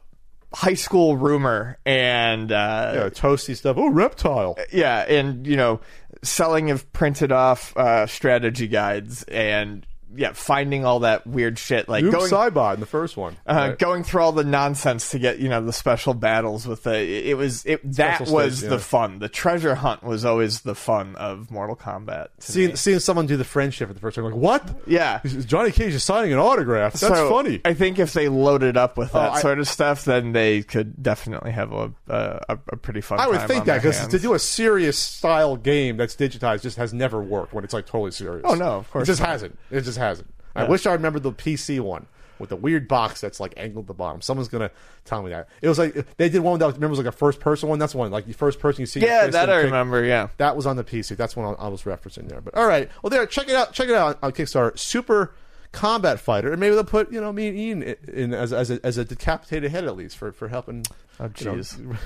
high school rumor and uh, Yeah, toasty stuff. Oh, reptile. yeah, and you know, selling of printed off uh, strategy guides and yeah, finding all that weird shit like Noob going. Saibot in the first one. uh, right? Going through all the nonsense to get you know the special battles with the it was it that Special was stage, the yeah. fun the treasure hunt was always the fun of Mortal Kombat seeing seeing someone do the friendship for the first time, like what? yeah Johnny Cage is signing an autograph. That's So, funny. I think if they loaded up with that Oh, I- sort of stuff, then they could definitely have a a, a pretty fun. I would think that because to do a serious style game that's digitized just has never worked when it's like totally serious. Oh, no, of course it just not. hasn't. It just hasn't. I wish I remembered the PC one with the weird box that's like angled at the bottom. Someone's gonna tell me that. It was like they did one that was, remember was like a first person one. That's one like the first person you see. yeah, that I kick. remember. Yeah, That was on the PC. That's one I was referencing there. But all right, well, there, check it out. Check it out on Kickstarter. Super Combat Fighter, and maybe they'll put you know me and Ian in, in as as a, as a decapitated head at least for for helping. oh you know. jeez,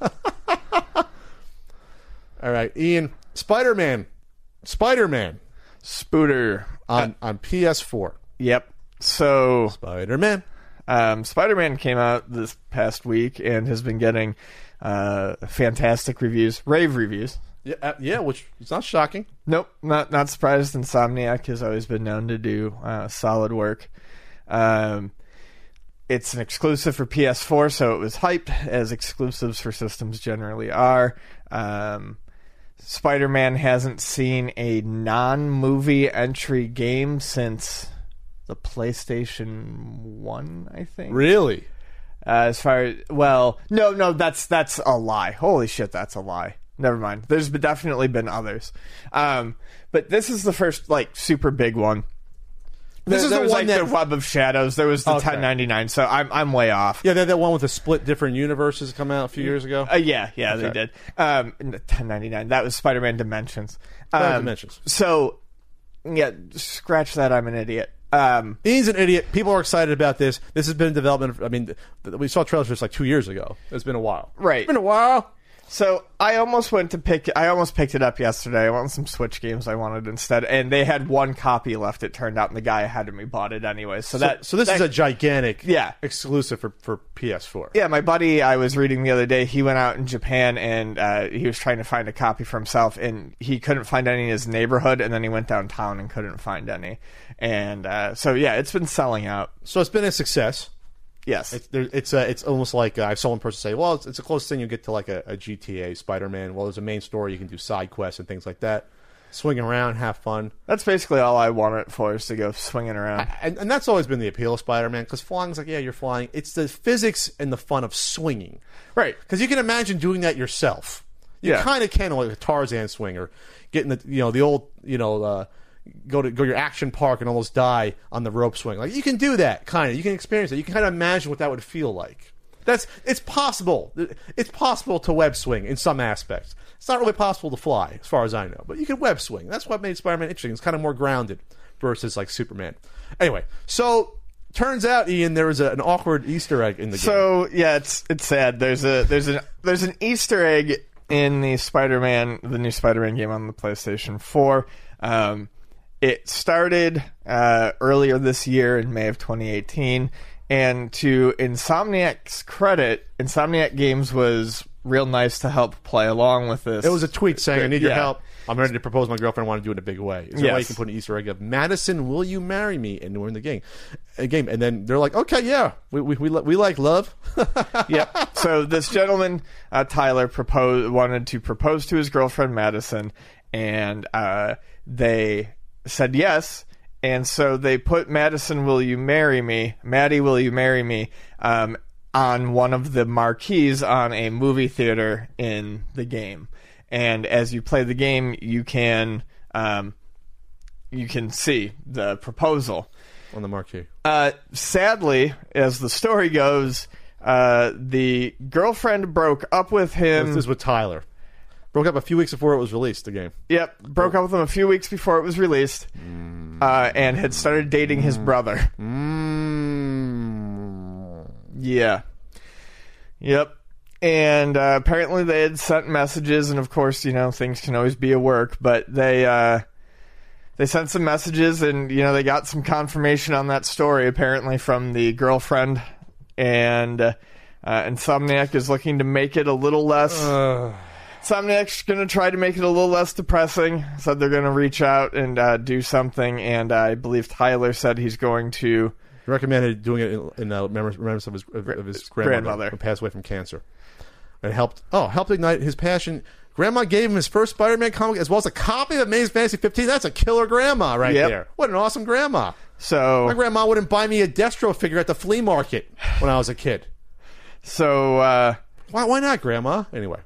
all right, Ian, Spider Man, Spider Man Spooter. On on PS4. Yep. So Spider Man. um, Spider-Man came out this past week and has been getting uh, fantastic reviews, rave reviews. Yeah, uh, yeah, which is not shocking. Nope, not not surprised. Insomniac has always been known to do uh, solid work. Um, it's an exclusive for PS4, so it was hyped as exclusives for systems generally are. Um, Spider Man hasn't seen a non movie entry game since the PlayStation 1, I think. Really? Uh, as far as well, no, no, that's that's a lie. Holy shit, that's a lie. Never mind. There's definitely been others, um, but this is the first like super big one. This is the one like that- the Web of Shadows. There was the Okay. 1099. So I'm I'm way off. Yeah, that that one with the split different universes come out a few years ago. Uh, yeah, yeah, they did. Um, 1099. That was Spider-Man Dimensions. Um, Dimensions. So, yeah, scratch that. I'm an idiot. Um, He's an idiot. People are excited about this. This has been in development. I mean, we saw trailers just like two years ago. It's been a while. Right. It's been a while. So I almost went to pick. I almost picked it up yesterday. I wanted some Switch games. I wanted instead, and they had one copy left. It turned out, and the guy ahead of me bought it anyway. So, So, that so this that- is a gigantic Yeah. exclusive for, for PS4. yeah. My buddy, I was reading the other day. He went out in Japan and uh, he was trying to find a copy for himself, and he couldn't find any in his neighborhood. And then he went downtown and couldn't find any. And uh, so yeah, it's been selling out. So it's been a success. Yes. It's there, it's uh, it's almost like uh, I saw one person say, "Well, it's, it's the closest thing you get to like a, a GTA Spider-Man." Well, there's a main story you can do side quests and things like that. Swing around, have fun, That's basically all I want it for is to go swinging around. and, and that's always been the appeal of Spider-Man because flying's like, yeah, you're flying. It's the physics and the fun of swinging, Right. Because you can imagine doing that yourself. You Yeah. kind of can, like a Tarzan swing or getting the you know the old you know uh, go to go to your action park and almost die on the rope swing. Like you can do that kind of. You can experience it. You can kind of imagine what that would feel like. That's it's possible. It's possible to web swing in some aspects. It's not really possible to fly, as far as I know. But you can web swing. That's what made Spider-Man interesting. It's kind of more grounded versus like Superman. Anyway, so turns out, Ian, there was a, an awkward Easter egg in the game. So yeah, it's it's sad. There's a there's an there's an Easter egg in the Spider-Man, the new Spider-Man game on the PlayStation 4. Um, it started uh, earlier this year in May of 2018, and to Insomniac's credit, Insomniac Games was real nice to help play along with this. It was a tweet saying, "I need your Yeah. help. I'm ready to propose my girlfriend. I want to do it in a big way." Is there a way you can put an Easter egg of Madison? Will you marry me? And we're in the game, a game, and then they're like, "Okay, yeah, we we we, we like love." yep. So this gentleman, uh, Tyler, proposed wanted to propose to his girlfriend Madison, and uh, they said yes. And so they put Madison, will you marry me? Maddie, will you marry me? Um, on one of the marquees on a movie theater in the game. And as you play the game, you can um, you can see the proposal. on the marquee. Uh, sadly, as the story goes, uh, the girlfriend broke up with him. This is with Tyler. Broke up a few weeks before it was released. The game. Yep, broke up with him a few weeks before it was released, uh, and had started dating his brother. Mm. Yeah. Yep. And uh, apparently they had sent messages, and of course, you know, things can always be a work, but they uh, they sent some messages, and you know, they got some confirmation on that story apparently from the girlfriend, and uh, uh, Insomniac is looking to make it a little less. Insomniac's going to try to make it a little less depressing. Said they're going to reach out and uh, do something, and I believe Tyler said he's going to. Recommended doing it in, in uh, remembrance remembrance of his of, of his grandmother, Grandmother. who passed away from cancer, and helped. Oh, helped ignite his passion. Grandma gave him his first Spider-Man comic as well as a copy of Amazing Fantasy 15. That's a killer grandma right Yep. there. What an awesome grandma. So My grandma wouldn't buy me a Destro figure at the flea market when I was a kid. So, uh, Why? Why not, Grandma? Anyway,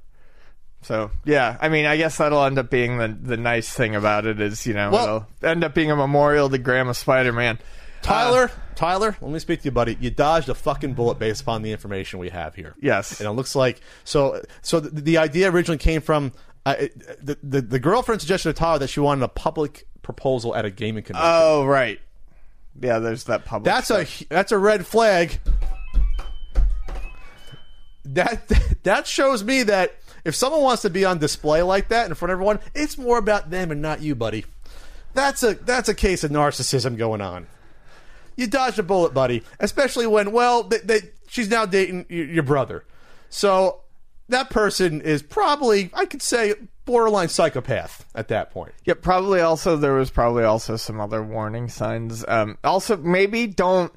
so yeah. I mean, I guess that'll end up being the the nice thing about it is you know Well- it'll end up being a memorial to Grandma Spider Man. Tyler, Tyler, let me speak to you, buddy. You dodged a fucking bullet based upon the information we have here. Yes. and it looks like so. So the, the idea originally came from uh, the, the the girlfriend suggested to Tyler that she wanted a public proposal at a gaming convention. Oh right. Yeah, there's that public. that's a that's a red flag. That that shows me that if someone wants to be on display like that in front of everyone, it's more about them and not you, buddy. That's a that's a case of narcissism going on. You dodged a bullet, buddy. Especially when, well, they, they, she's now dating your brother. So that person is probably, I could say, borderline psychopath at that point. Yeah, probably also there was probably also some other warning signs. Um, also, maybe don't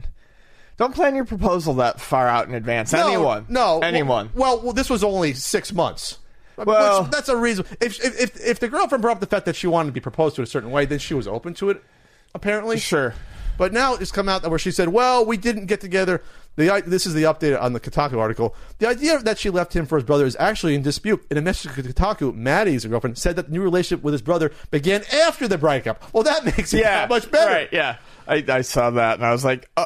don't plan your proposal that far out in advance. anyone, no, anyone. Well, well, this was only six months. Well- Which, that's a reason. If, if if if the girlfriend brought up the fact that she wanted to be proposed to a certain way, then she was open to it. Apparently, Sure. But now it's come out where she said, "Well, we didn't get together." The this is the update on the Kotaku article. The idea that she left him for his brother is actually in dispute. In a message to Kotaku, Maddie's girlfriend said that the new relationship with his brother began after the breakup. Well, that makes it Yeah, much better. Right? Yeah, I, I saw that and I was like, uh,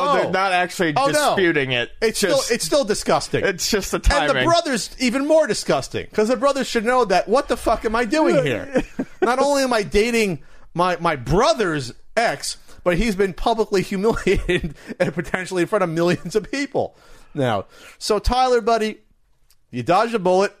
oh, Oh. they're oh. not actually Oh, no. disputing it. It's just, still it's still disgusting. it's just the timing. and the brother's even more disgusting because the brothers should know that what the fuck am I doing here? Not only am I dating my my brother's ex, but he's been publicly humiliated and potentially in front of millions of people now. So Tyler, buddy, you dodged a bullet.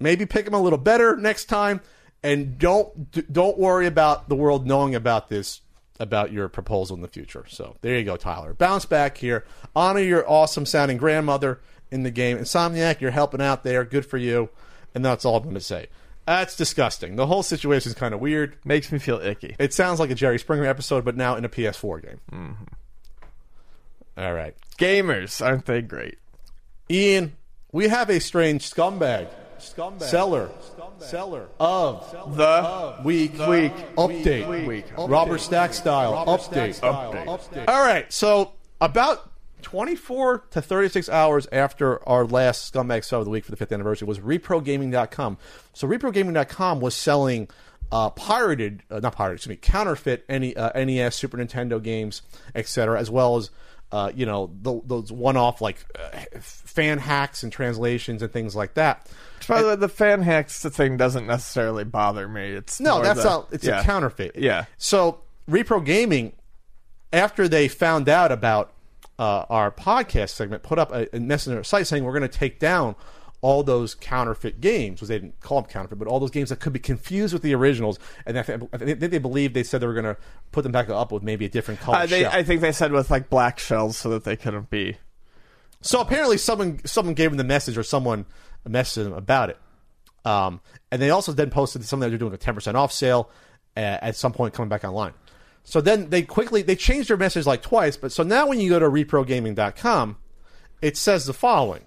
Maybe pick him a little better next time, and don't don't worry about the world knowing about this about your proposal in the future. So there you go, Tyler. Bounce back here. Honor your awesome sounding grandmother in the game. Insomniac, you're helping out there. Good for you. And that's all I'm going to say. That's disgusting. The whole situation is kind of weird. Makes me feel icky. It sounds like a Jerry Springer episode, but now in a PS4 game. Mm-hmm. All right. Gamers, aren't they great? Ian, we have a strange scumbag. Scumbag. Seller. Seller of The week. Week. Update. Week. Robert Stack style. Update. Update. All right. So about 24 to 36 hours after our last Scumbag Sell of the Week for the fifth anniversary was ReproGaming.com. So ReproGaming.com was selling uh, pirated, uh, not pirated, excuse me, counterfeit any uh, NES, Super Nintendo games, etc., as well as uh, you know the, those one-off like uh, fan hacks and translations and things like that. By the way, the fan hacks thing doesn't necessarily bother me. It's No, that's the- not. It's yeah. a counterfeit. Yeah. So Repro Gaming, after they found out about uh, our podcast segment, put up a, a message on their site saying we're going to take down all those counterfeit games. Because they didn't call them counterfeit, but all those games that could be confused with the originals. And I think, I think they believed they said they were going to put them back up with maybe a different color Uh, they. I think they said with like black shells so that they couldn't be. So apparently, someone someone gave them the message, or someone messaged them about it. Um, and they also then posted something that they're doing a ten percent off sale uh, at some point coming back online. So then they quickly they changed their message like twice. But so now when you go to reprogaming.com, it says the following.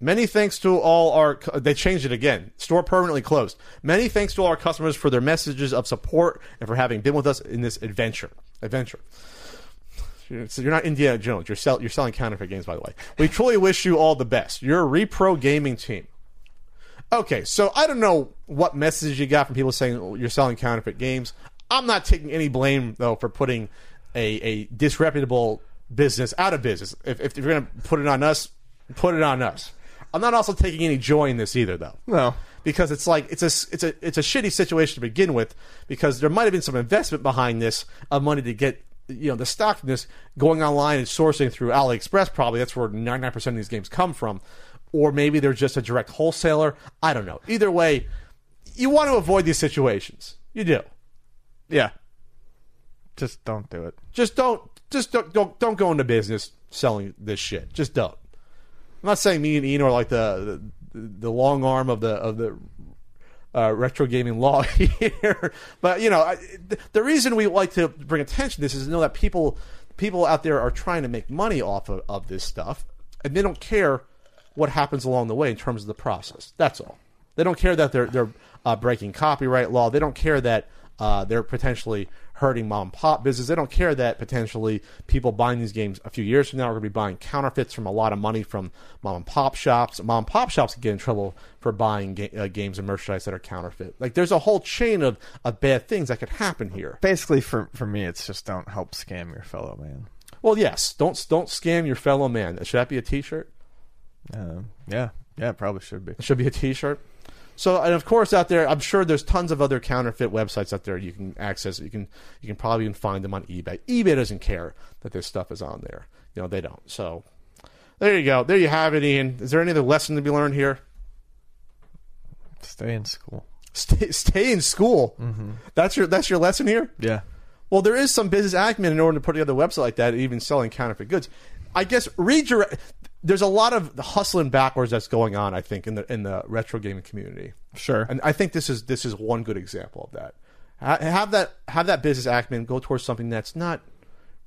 Many thanks to all our. They changed it again. Store permanently closed. Many thanks to all our customers for their messages of support and for having been with us in this adventure. Adventure. So you're not Indiana Jones. You're, sell, you're selling counterfeit games, by the way. We truly wish you all the best. You're a repro gaming team. Okay, so I don't know what message you got from people saying oh, you're selling counterfeit games. I'm not taking any blame though for putting a, a disreputable business out of business. If, if you're going to put it on us, put it on us. I'm not also taking any joy in this either, though No. because it's like it's a it's a it's a shitty situation to begin with because there might have been some investment behind this of money to get you know the stock from this going online and sourcing through AliExpress probably that's where 99% of these games come from. Or maybe they're just a direct wholesaler. I don't know. Either way you want to avoid these situations. You do. Yeah. Just don't do it. just don't just don't don't, don't go into business selling this shit. Just don't. I'm not saying me and Ian are like the the, the long arm of the of the uh, retro gaming law here, but you know I, the reason we like to bring attention to this is to know that people people out there are trying to make money off of, of this stuff, and they don't care what happens along the way in terms of the process. That's all. They don't care that they're they're uh, breaking copyright law. They don't care that uh, they're potentially hurting mom and pop business. They don't care that potentially people buying these games a few years from now are going to be buying counterfeits from a lot of money from mom and pop shops. Mom and pop shops can get in trouble for buying ga- uh, games and merchandise that are counterfeit. Like there's a whole chain of, of bad things that could happen here. Basically, for for me, it's just don't help scam your fellow man. Well, yes, don't don't scam your fellow man. Should that be a T-shirt? Um, yeah, yeah, it probably should be. It should be a T-shirt. So, and of course, out there, I'm sure there's tons of other counterfeit websites out there you can access. You can you can probably even find them on eBay. eBay doesn't care that this stuff is on there. You know, they don't. So, there you go. There you have it, Ian. Is there any other lesson to be learned here? Stay in school. Stay, stay in school. Mm-hmm. That's your that's your lesson here. Yeah. Well, there is some business acumen in order to put together a website like that, even selling counterfeit goods. I guess redirect. There's a lot of hustling backwards that's going on. I think in the in the retro gaming community. Sure. And I think this is this is one good example of that. Ha- Have that have that business acumen go towards something that's not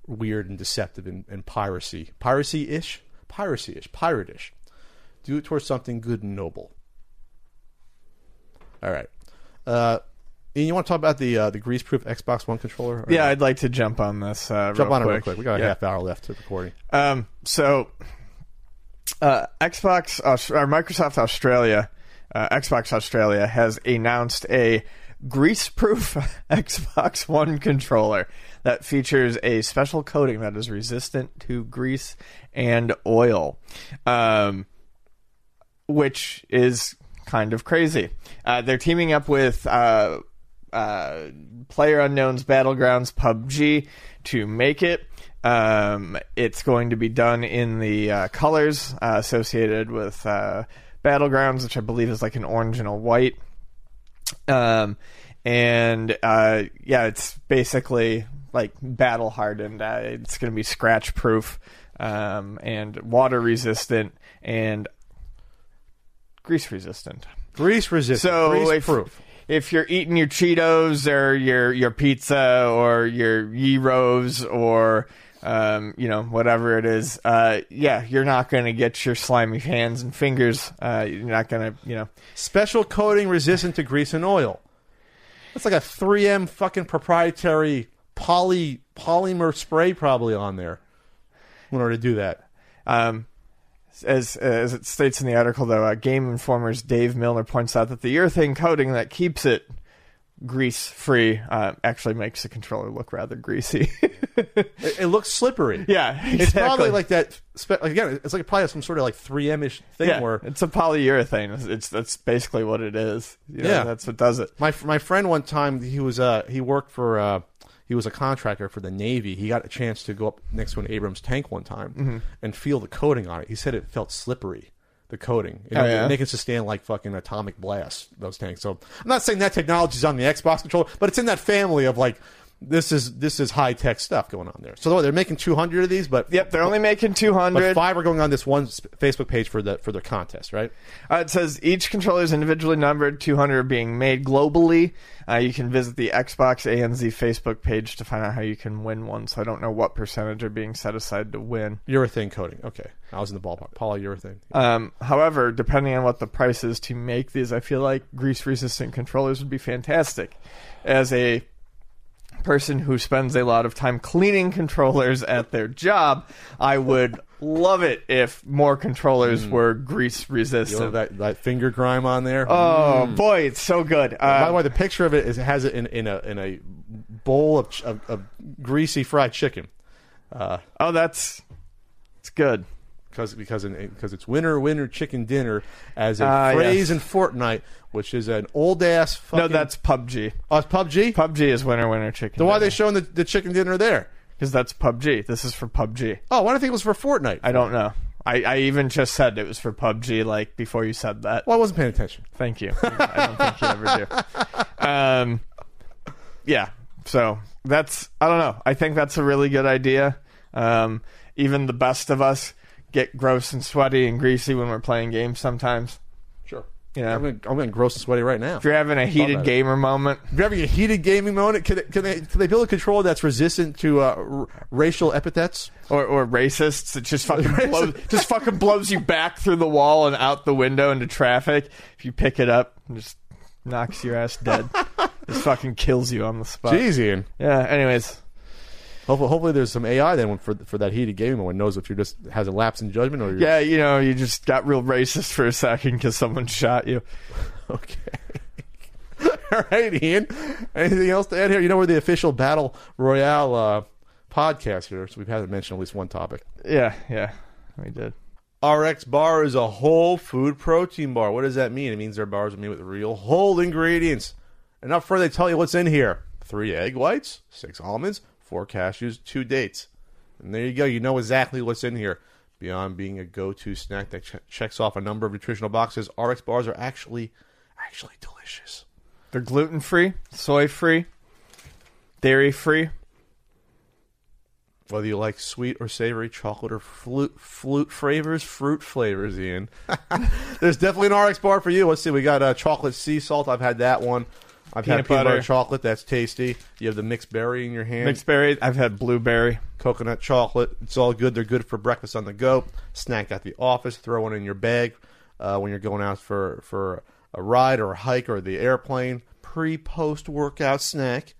weird and deceptive and, and piracy, piracy ish, piracy ish, pirate ish. Do it towards something good and noble. All right, uh, Ian, you want to talk about the uh, the grease proof Xbox One controller? Yeah, I'd like to jump on this. Uh, jump real on it real quick. We got a Yeah. half hour left to recording. Um, so, uh, Xbox or Microsoft Australia, uh, Xbox Australia has announced a grease-proof Xbox One controller that features a special coating that is resistant to grease and oil, um, which is kind of crazy. Uh, they're teaming up with. Uh, uh, PlayerUnknown's Battlegrounds PUBG to make it. Um, it's going to be done in the uh, colors uh, associated with uh, Battlegrounds, which I believe is like an orange and a white. Um, and uh, yeah, it's basically like battle hardened. Uh, it's going to be scratch proof um, and water resistant and grease resistant. Grease resistant, So grease if, proof. if you're eating your Cheetos or your your pizza or your gyros or um, you know whatever it is, uh, yeah, you're not going to get your slimy hands and fingers. Uh, you're not going to you know. Special coating resistant to grease and oil. That's like a 3M fucking proprietary poly polymer spray probably on there in order to do that. Um, as as it states in the article, though, uh, Game Informer's Dave Milner points out that the urethane coating that keeps it grease free uh, actually makes the controller look rather greasy. It, it looks slippery. yeah, exactly. It's probably like that. Spe- like, again, it's like probably some sort of like 3M ish thing yeah, where it's a polyurethane. It's, it's that's basically what it is. You know, Yeah. that's what does it. my my friend one time he was uh he worked for uh he was a contractor for the Navy. He got a chance to go up next to an Abrams tank one time Mm-hmm. and feel the coating on it. He said it felt slippery. The coating, you Oh, yeah? they can sustain like fucking atomic blasts. Those tanks. So I'm not saying that technology is on the Xbox controller, but it's in that family of like this is this is high tech stuff going on there. So they're making 200 of these, but Yep, they're only making but 200. five are going on this one Facebook page for the for their contest, right? Uh, it says each controller is individually numbered, 200 are being made globally. Uh, you can visit the Xbox ANZ Facebook page to find out how you can win one. So I don't know what percentage are being set aside to win. Urethane coating. Okay, I was in the ballpark. Polyurethane. Um, however, depending on what the price is to make these, I feel like grease resistant controllers would be fantastic. As a person who spends a lot of time cleaning controllers at their job, I would love it if more controllers mm. were grease You know resistant. that, that finger grime on there. Oh mm. boy, it's so good. By Uh, the way, the picture of it is it has it in, in a in a bowl of, of, of greasy fried chicken. Uh, oh, that's it's good. Because because in, because it's winter winter chicken dinner as a Ah, phrase yes. in Fortnite, which is an old ass. Fucking, No, that's PUBG. oh, it's PUBG. PUBG is winner winner chicken. Then why are they showing the, the chicken dinner there? Because that's PUBG. This is for PUBG. Oh, why do I think it was for Fortnite? I don't know. I, I even just said it was for PUBG like before you said that. well, I wasn't paying attention. Thank you. I don't think you ever do. Um, yeah. So that's I don't know. I think that's a really good idea. Um, even the best of us get gross and sweaty and greasy when we're playing games sometimes. Sure. You know, I'm getting, I'm getting gross and sweaty right now. if you're having a heated about it. gamer moment, If you're having a heated gaming moment, can they, can they, can they build a controller that's resistant to uh, r- racial epithets? or, or racists, it just fucking blows, just fucking blows you back through the wall and out the window into traffic. If you pick it up, and just knocks your ass dead. just fucking kills you on the spot. Jeez, Ian. Yeah. Anyways, Hopefully, hopefully there's some AI then for for that heated gaming moment knows if you're just has a lapse in judgment or you're yeah, you know, you just got real racist for a second because someone shot you. okay. All right, Ian. Anything else to add here? You know we're the official battle royale uh, podcast here, so we've had to mention at least one topic. Yeah, yeah, we did. RX bar is a whole food protein bar. What does that mean? It means their bars are made with real whole ingredients. And up front, they tell you what's in here: three egg whites, six almonds, four cashews, two dates. And there you go. You know exactly what's in here. Beyond being a go-to snack that ch- checks off a number of nutritional boxes, RX bars are actually actually delicious. They're gluten free, soy free, dairy free. Whether you like sweet or savory, chocolate or flute, flute flavors, fruit flavors, Ian. There's definitely an RX bar for you. Let's see. We got uh, chocolate sea salt. I've had that one. I've Peanut had peanut butter butter. chocolate. That's tasty. You have the mixed berry in your hand. Mixed berry. I've had blueberry. coconut chocolate. It's all good. They're good for breakfast on the go, snack at the office, throw one in your bag uh, when you're going out for for a ride or a hike or the airplane. Pre post workout snack.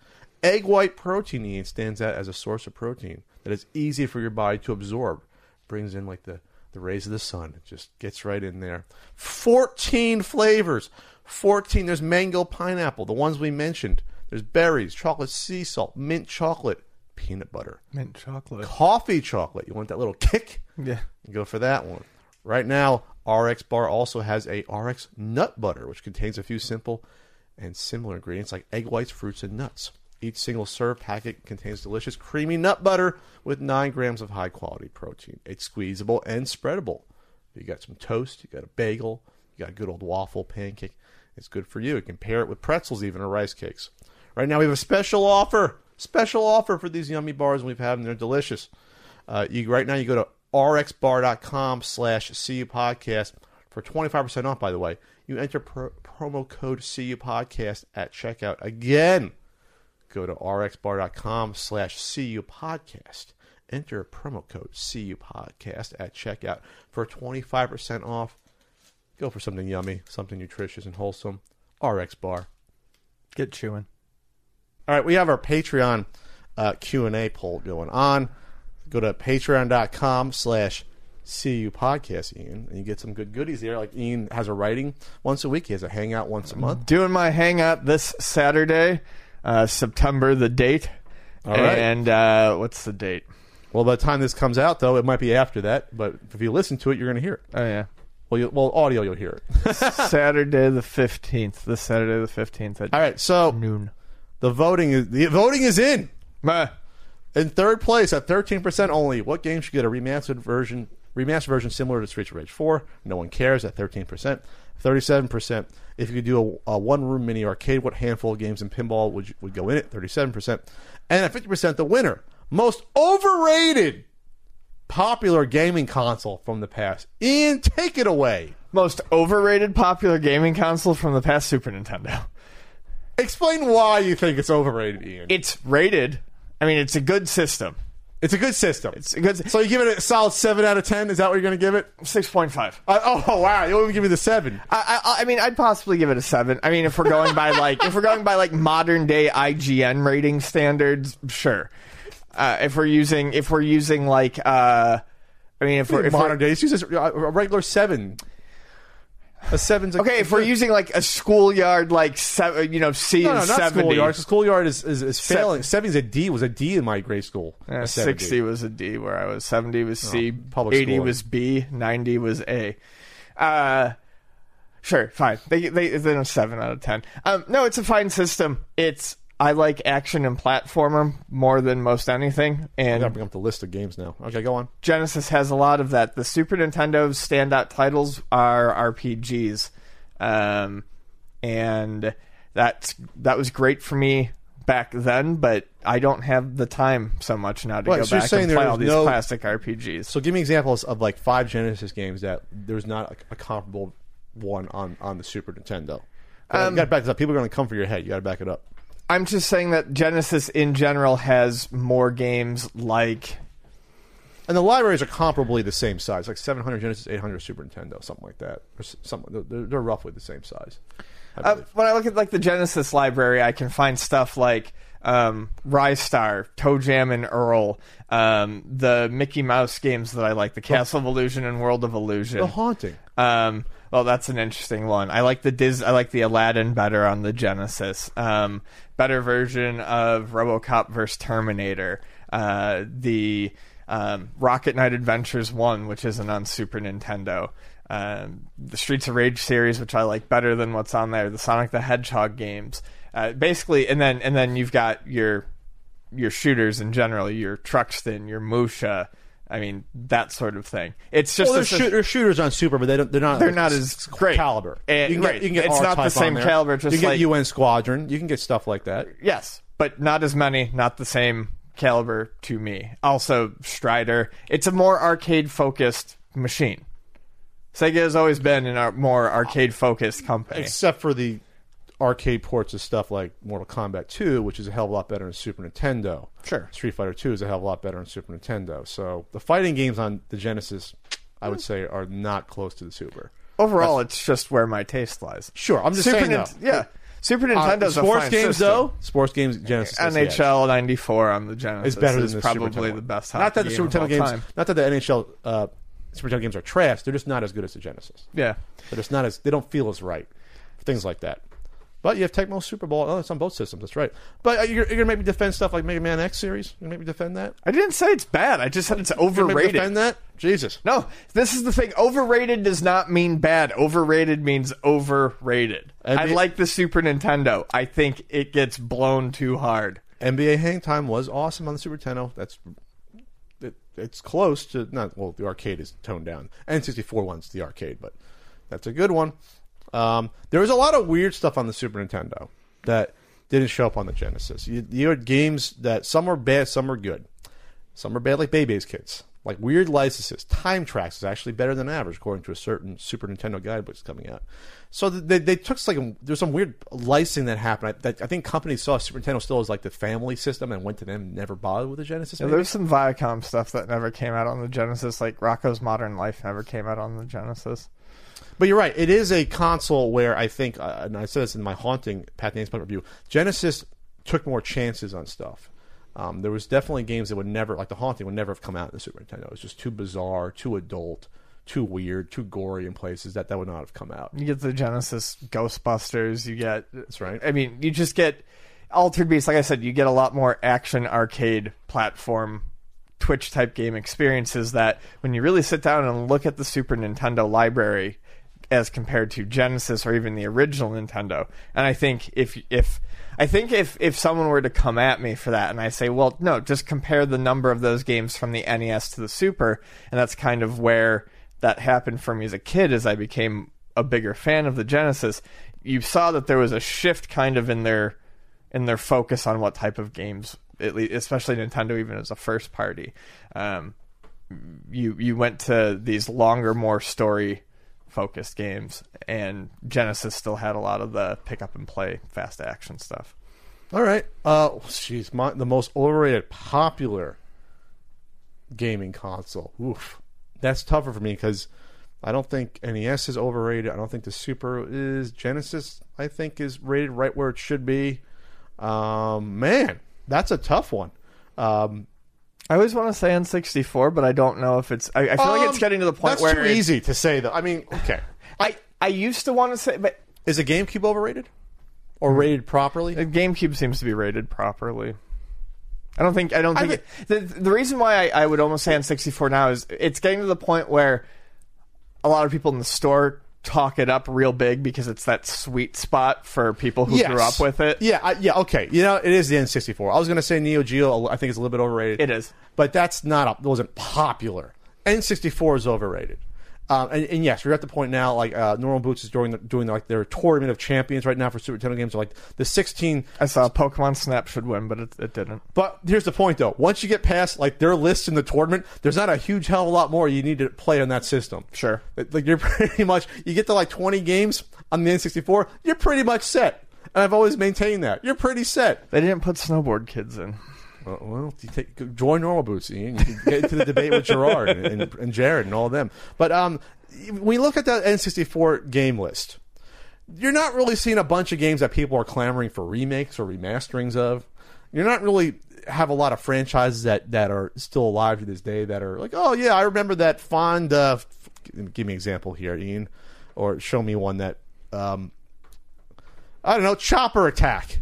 Egg white protein Ian, stands out as a source of protein that is easy for your body to absorb. Brings in like the the rays of the sun. It just gets right in there. 14 flavors. 14. There's mango pineapple, the ones we mentioned. There's berries, chocolate sea salt, mint chocolate, peanut butter Mint chocolate. coffee chocolate. You want that little kick? Yeah. You go for that one. Right now, RX Bar also has a RX nut butter, which contains a few simple and similar ingredients like egg whites, fruits, and nuts. Each single serve packet contains delicious creamy nut butter with 9 grams of high quality protein. It's squeezable and spreadable. You got some toast, you got a bagel, you got a good old waffle pancake. It's good for you. You can pair it with pretzels, even or rice cakes. Right now, we have a special offer. Special offer for these yummy bars, and we've had them. They're delicious. Uh, you right now you go to rxbar.com slash cu podcast for 25% off by the way you enter pro- promo code cu podcast at checkout again go to rxbar.com slash cu podcast enter promo code cu podcast at checkout for 25% off go for something yummy something nutritious and wholesome rx bar Get chewing. all right, we have our Patreon uh, Q&A poll going on. Go to patreon.com slash CU podcast, Ian, and you get some good goodies there. Like Ian has a writing once a week. He has a hangout once a month. Doing my hangout this Saturday, uh, September the date. All right. And uh, what's the date? Well, by the time this comes out, though, it might be after that. But if you listen to it, you're going to hear it. Oh yeah. Well, you, well, audio, you'll hear it. Saturday the fifteenth. This Saturday the fifteenth All right, so noon. the voting is the voting is in. Meh. In third place at 13% only, what game should get a remastered version remastered version similar to Streets of Rage 4? No one cares at 13%. 37%. If you could do a, a one room mini arcade, what handful of games in pinball would you, would go in it? 37%. And at 50%, the winner, most overrated popular gaming console from the past. Ian, take it away. Most overrated popular gaming console from the past Super Nintendo. Explain why you think it's overrated, Ian. It's rated. I mean, it's a good system. it's a good system. It's a good so you give it a solid 7 out of 10? Is that what you're going to give it? six point five. Uh, oh, wow. You only give me the 7. I, I, I mean, I'd possibly give it a seven. I mean, if we're going by like, if we're going by like modern day IGN rating standards, sure. Uh, if we're using, if we're using like, uh, I mean, if we're, if modern we're days, use a a regular seven. A seven's a, okay, if we're using like a schoolyard, like seven, you know, C no, no, is not seventy. schoolyard. Schoolyard is is, is failing. Seventy's a D. Was a D in my grade school. Yeah, 60 was a D where I was. 70 was C. public 80 school. was B. 90 was A. Uh, sure, fine. They they they know seven out of ten. Um, no, it's a fine system. It's I like action and platformer more than most anything, And I gotta bring up the list of games now. Okay, go on. Genesis has a lot of that. The Super Nintendo's standout titles are RPGs, um, and that's that was great for me back then. But I don't have the time so much now to Right, go so back and play all these no- classic RPGs. So give me examples of like five Genesis games that there's not a, a comparable one on on the Super Nintendo. Um, you got to back this up. People are going to come for your head. You got to back it up. I'm just saying that Genesis in general has more games like And the libraries are comparably the same size, like 700 Genesis, 800 Super Nintendo, something like that. Or s- something. They're, they're roughly the same size. I uh, when I look at like the Genesis library, I can find stuff like um, Ristar, Toe Jam and Earl, um, the Mickey Mouse games that I like, the Castle of Illusion and World of Illusion. the haunting. Um, well, that's an interesting one. I like the Diz. I like the Aladdin better on the Genesis. Um, better version of RoboCop versus Terminator. Uh, the um, Rocket Knight Adventures One, which isn't on Super Nintendo. Um, the Streets of Rage series, which I like better than what's on there. The Sonic the Hedgehog games. Uh, basically, and then and then you've got your your shooters in general, your Truxton, your Musha. I mean that sort of thing. It's just Well, there's, shoot, there's shooters on Super, but they don't, they're not. They're like, not as great. caliber. Eh, you can get, right. you can get It's not the same caliber, just you can like- get UN Squadron. You can get stuff like that. Yes, but not as many, not the same caliber to me. Also, Strider. It's a more arcade focused machine. Sega has always been a more arcade focused company. except for the arcade ports of stuff like Mortal Kombat 2, which is a hell of a lot better in Super Nintendo. Sure. Street Fighter 2 is a hell of a lot better in Super Nintendo. So the fighting games on the Genesis, I would say, are not close to the Super. Overall, it's just where my taste lies. Sure, I'm just Super saying Nin- though. yeah. Super Uh, Nintendo's a sports games system. though. Sports games Genesis has the edge. NHL '94 on the Genesis is better than is the probably the best. Not that the Super Nintendo games, time. not that the NHL uh, Super Nintendo games are trash. They're just not as good as the Genesis. Yeah, They're just not as they don't feel as right. Things like that. But you have Tecmo Super Bowl. Oh, it's on both systems. That's right. But uh, you're, you're gonna maybe defend stuff like Mega Man X series. You're gonna maybe defend that. I didn't say it's bad. I just said it's You gonna maybe overrated. defend that. Jesus. No, this is the thing. Overrated does not mean bad. Overrated means overrated. And I like the Super Nintendo. I think it gets blown too hard. NBA Hang Time was awesome on the Super Nintendo. That's it, it's close to not well. The arcade is toned down. N64 one's the arcade, but that's a good one. Um, there was a lot of weird stuff on the Super Nintendo that didn't show up on the Genesis. You, you had games that some were bad, some were good. Some were bad, like Baby's Kids, like weird licenses. Time Trax is actually better than average, according to a certain Super Nintendo guidebook that's coming out. So they, they took like there's some weird licensing that happened. I, that, I think companies saw Super Nintendo still as like the family system and went to them, and never bothered with the Genesis. Yeah, there's some Viacom stuff that never came out on the Genesis, like Rocko's Modern Life never came out on the Genesis. But you're right. It is a console where I think, uh, and I said this in my haunting Pat Names point review. Genesis took more chances on stuff. Um, there was definitely games that would never, like the haunting, would never have come out in the Super Nintendo. It was just too bizarre, too adult, too weird, too gory in places that that would not have come out. You get the Genesis Ghostbusters. You get That's right. I mean, you just get Altered Beast. Like I said, you get a lot more action arcade platform Twitch type game experiences that when you really sit down and look at the Super Nintendo library as compared to Genesis or even the original Nintendo. And I think if if I think if if someone were to come at me for that and I say, well, no, just compare the number of those games from the NES to the Super, and that's kind of where that happened for me as a kid as I became a bigger fan of the Genesis. You saw that there was a shift kind of in their in their focus on what type of games, at least, especially Nintendo, even as a first party. Um, you you went to these longer, more story focused games, and Genesis still had a lot of the pick up and play fast action stuff. All right. Uh, jeez, my, the most overrated, popular gaming console. Oof, that's tougher for me because I don't think NES is overrated. I don't think the Super is. Genesis, I think, is rated right where it should be. Um, man, that's a tough one. Um, I always want to say N64, but I don't know if it's. I, I feel like it's um, getting to the point that's where too it's- easy to say. Though I mean, okay, I I used to want to say, but is a GameCube overrated or rated properly? The GameCube seems to be rated properly. I don't think I don't I think it, the the reason why I, I would almost say N64 now is it's getting to the point where a lot of people in the store talk it up real big because it's that sweet spot for people who grew up with it. Yeah, I, yeah, okay. You know, it is the N64. I was going to say Neo Geo. I think it's a little bit overrated. It is. but that's not. A, wasn't popular. N64 is overrated. Um, and, and yes, we're at the point now. Like uh, Normal Boots is doing the, doing like their tournament of champions right now for Super Nintendo games. So like the 16. I saw Pokemon Snap should win, but it, it didn't. But here's the point, though. Once you get past like their list in the tournament, there's not a huge hell of a lot more you need to play on that system. Sure. Like you're pretty much you get to like 20 games on the N64, you're pretty much set. And I've always maintained that you're pretty set. They didn't put snowboard kids in. Well, you take, join normal boots, Ian. You can get into the debate with Gerard and, and, Jared and all of them. But um, when you look at that N64 game list, you're not really seeing a bunch of games that people are clamoring for remakes or remasterings of. You're not really have a lot of franchises that, that are still alive to this day that are like, oh yeah, I remember that fond. Uh, give me an example here, Ian, or show me one that um, I don't know, Chopper Attack.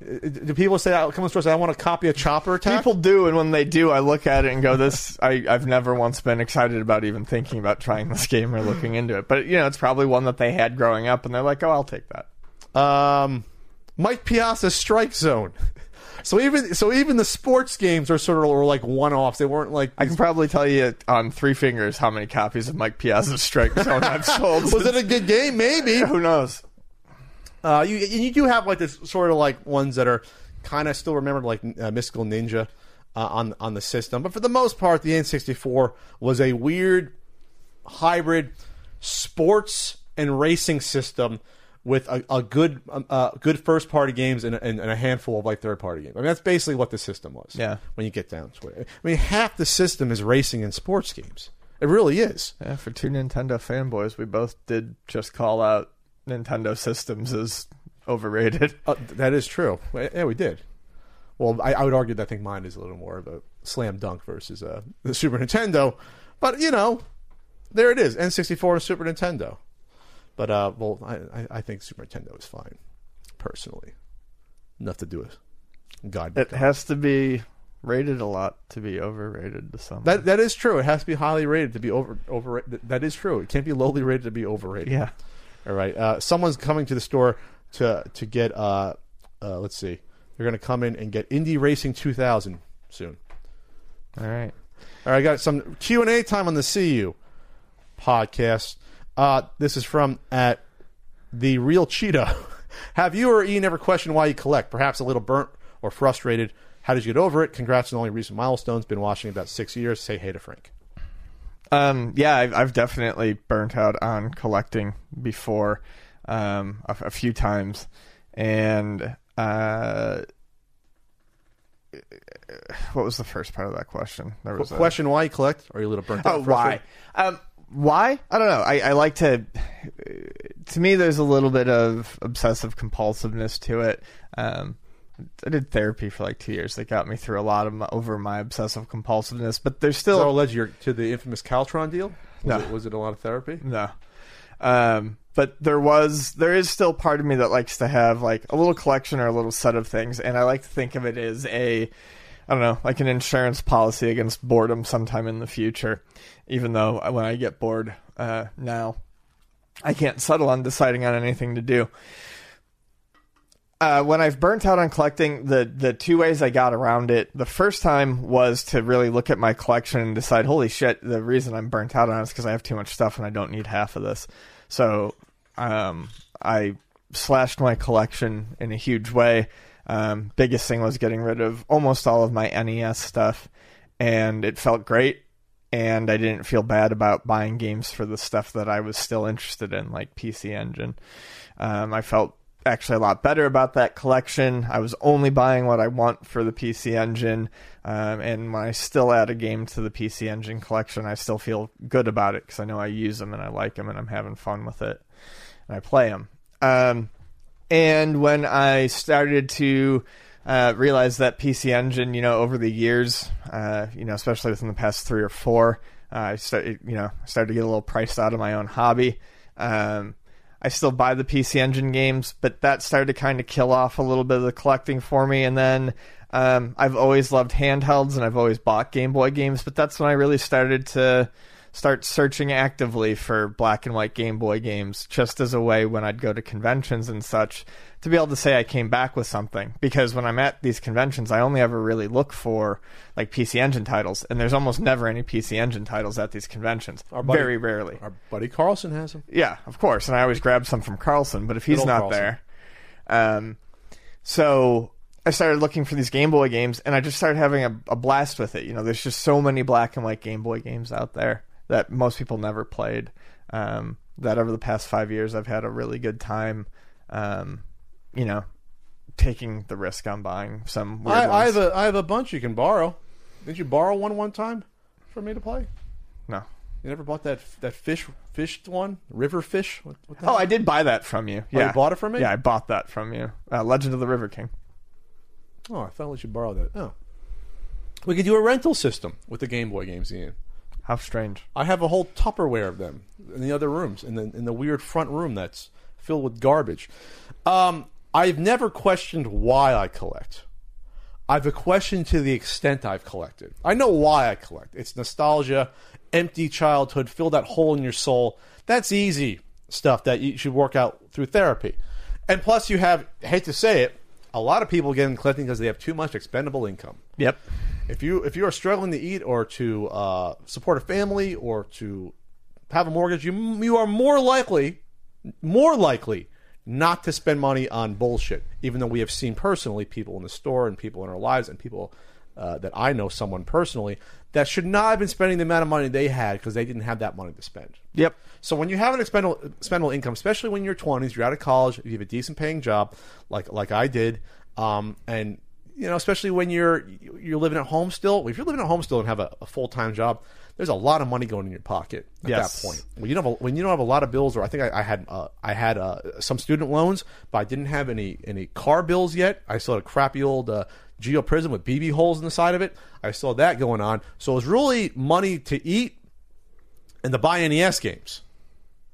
Do people say, "I come to the store and say I want to copy a Chopper Attack"? People do, and when they do, I look at it and go, "This I, I've never once been excited about even thinking about trying this game or looking into it." But you know, it's probably one that they had growing up, and they're like, "Oh, I'll take that." um, Mike Piazza's Strike Zone. So even so, even the sports games are sort of were like one offs. They weren't like. I can probably tell you on three fingers how many copies of Mike Piazza's Strike Zone I've sold. was it a good game? Maybe. Who knows? Uh, you you do have like this sort of like ones that are kind of still remembered like uh, Mystical Ninja uh, on on the system, but for the most part, the N64 was a weird hybrid sports and racing system with a, a good um, uh, good first party games and, and, and a handful of like third party games. I mean, that's basically what the system was. Yeah. When you get down to it, I mean, half the system is racing and sports games. It really is. Yeah, for two Nintendo fanboys, we both did just call out Nintendo systems is overrated. Uh, that is true. Yeah, we did. Well, I, I would argue that I think mine is a little more of a slam dunk versus uh, the Super Nintendo. But, you know, there it is N64 and Super Nintendo. But, uh, well, I, I- I think Super Nintendo is fine, personally. Enough to do with God. It has to be rated a lot to be overrated to some. That that is true. It has to be highly rated to be over overrated. That is true. It can't be lowly rated to be overrated. yeah. All right. Uh, someone's coming to the store to to get. Uh, uh, let's see. They're going to come in and get Indy Racing 2000 soon. All right. All right. I got some Q and A time on the CU podcast. Uh, this is from at the real Cheetah. Have you or Ian ever questioned why you collect? Perhaps a little burnt or frustrated. How did you get over it? Congrats on all your recent milestones. Been watching about six years. Say hey to Frank. Um, yeah, I've, I've definitely burnt out on collecting before, um, a, a few times, and uh, what was the first part of that question? There was a- Question why you collect? Or are you a little burnt out? Oh, why? Um, why? I don't know. I, I like to. To me, there's a little bit of obsessive compulsiveness to it. Um, I did therapy for like two years. That got me through a lot of my, over my obsessive compulsiveness. But there's So still led you to the infamous Caltron deal? Was, No. it, was it a lot of therapy? no. Um, but there was there is still part of me that likes to have like a little collection or a little set of things, and I like to think of it as a I don't know, like an insurance policy against boredom sometime in the future. Even though when I get bored uh, now, I can't settle on deciding on anything to do. Uh, when I've burnt out on collecting, the the two ways I got around it, the first time was to really look at my collection and decide, holy shit, the reason I'm burnt out on is because I have too much stuff and I don't need half of this. So um, I slashed my collection in a huge way. Um, biggest thing was getting rid of almost all of my NES stuff, and it felt great. And I didn't feel bad about buying games for the stuff that I was still interested in, like PC Engine. Um, I felt actually a lot better about that collection. I was only buying what I want for the PC Engine, um, and when I still add a game to the PC Engine collection, I still feel good about it because I know I use them and I like them and I'm having fun with it, and I play them. Um, and when I started to uh, realize that PC Engine, you know, over the years, uh, you know, especially within the past three or four, uh, I started, you know, started to get a little priced out of my own hobby. Um, I still buy the PC Engine games, but that started to kind of kill off a little bit of the collecting for me. And then um, I've always loved handhelds and I've always bought Game Boy games, but that's when I really started to start searching actively for black and white Game Boy games, just as a way when I'd go to conventions and such to be able to say I came back with something. Because when I'm at these conventions, I only ever really look for like PC Engine titles, and there's almost never any PC Engine titles at these conventions. Our buddy- Very rarely. Our buddy Carlson has them. Yeah, of course. And I always grab some from Carlson, but if he's not Carlson. there, um, so I started looking for these Game Boy games, and I just started having a, a blast with it. You know, there's just so many black and white Game Boy games out there that most people never played. Um, that over the past five years, I've had a really good time. Um, you know, taking the risk on buying some. I, I have a I have a bunch you can borrow. Did you borrow one one time for me to play? no. You never bought that that fish fished one, river fish. What, what the Oh? I did buy that from you. you Yeah, bought it from me? Yeah, I bought that from you. Uh, Legend of the River King. Oh, I thought I let you borrow that. Oh, we could do a rental system with the Game Boy games, Ian. How strange. I have a whole Tupperware of them in the other rooms, in the in the weird front room that's filled with garbage. Um, I've never questioned why I collect. I've a question to the extent I've collected. I know why I collect. It's nostalgia, empty childhood, fill that hole in your soul. That's easy stuff that you should work out through therapy. And plus, you have, hate to say it, a lot of people get in collecting because they have too much expendable income. Yep. If you if you are struggling to eat or to uh, support a family or to have a mortgage, you you are more likely more likely not to spend money on bullshit. Even though we have seen personally people in the store and people in our lives and people uh, that I know someone personally that should not have been spending the amount of money they had because they didn't have that money to spend. Yep. So when you have an expendable, expendable income, especially when you're 20s, you're out of college, you have a decent paying job, like like I did, um, and you know, especially when you're you're living at home still. If you're living at home still and have a, a full time job, there's a lot of money going in your pocket at Yes. that point. When you don't have a, when you don't have a lot of bills, or I think I, I had uh, I had uh, some student loans, but I didn't have any any car bills yet. I still had a crappy old uh, Geo Prism with BB holes in the side of it. I still had that going on. So it was really money to eat and to buy NES games.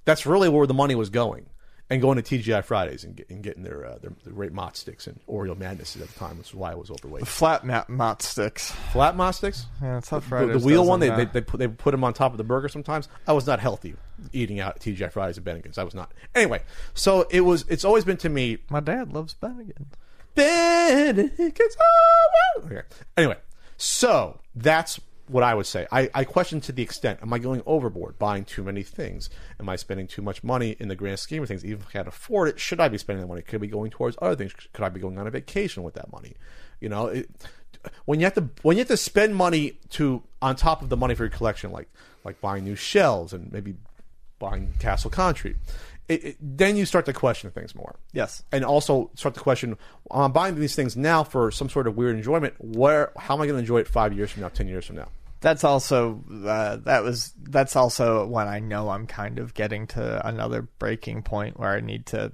That's really where the money was going, and going to TGI Fridays and, get, and getting their uh, their, their great Mott sticks and Oreo Madnesses at the time, which is why I was overweight. Flat mat mott sticks. Flat Mott sticks. Yeah, that's how The, Fridays the wheel one, they, they, they, put, they put them on top of the burger sometimes. I was not healthy eating out at TGI Fridays and Bennigan's. I was not. Anyway, so it was. It's always been to me. My dad loves Bennigan. Bennigan's. oh. Okay. Anyway, so that's what I would say. I, I question to the extent: Am I going overboard, buying too many things? Am I spending too much money in the grand scheme of things? Even if I can't afford it, should I be spending that money? Could I be going towards other things? Could I be going on a vacation with that money? You know, it, when you have to when you have to spend money to on top of the money for your collection, like like buying new shelves and maybe buying Castle Country, it, it, then you start to question things more Yes. and also start to question I'm buying these things now for some sort of weird enjoyment. Where how am I going to enjoy it five years from now, ten years from now? That's also uh, that was that's also when I know I'm kind of getting to another breaking point where I need to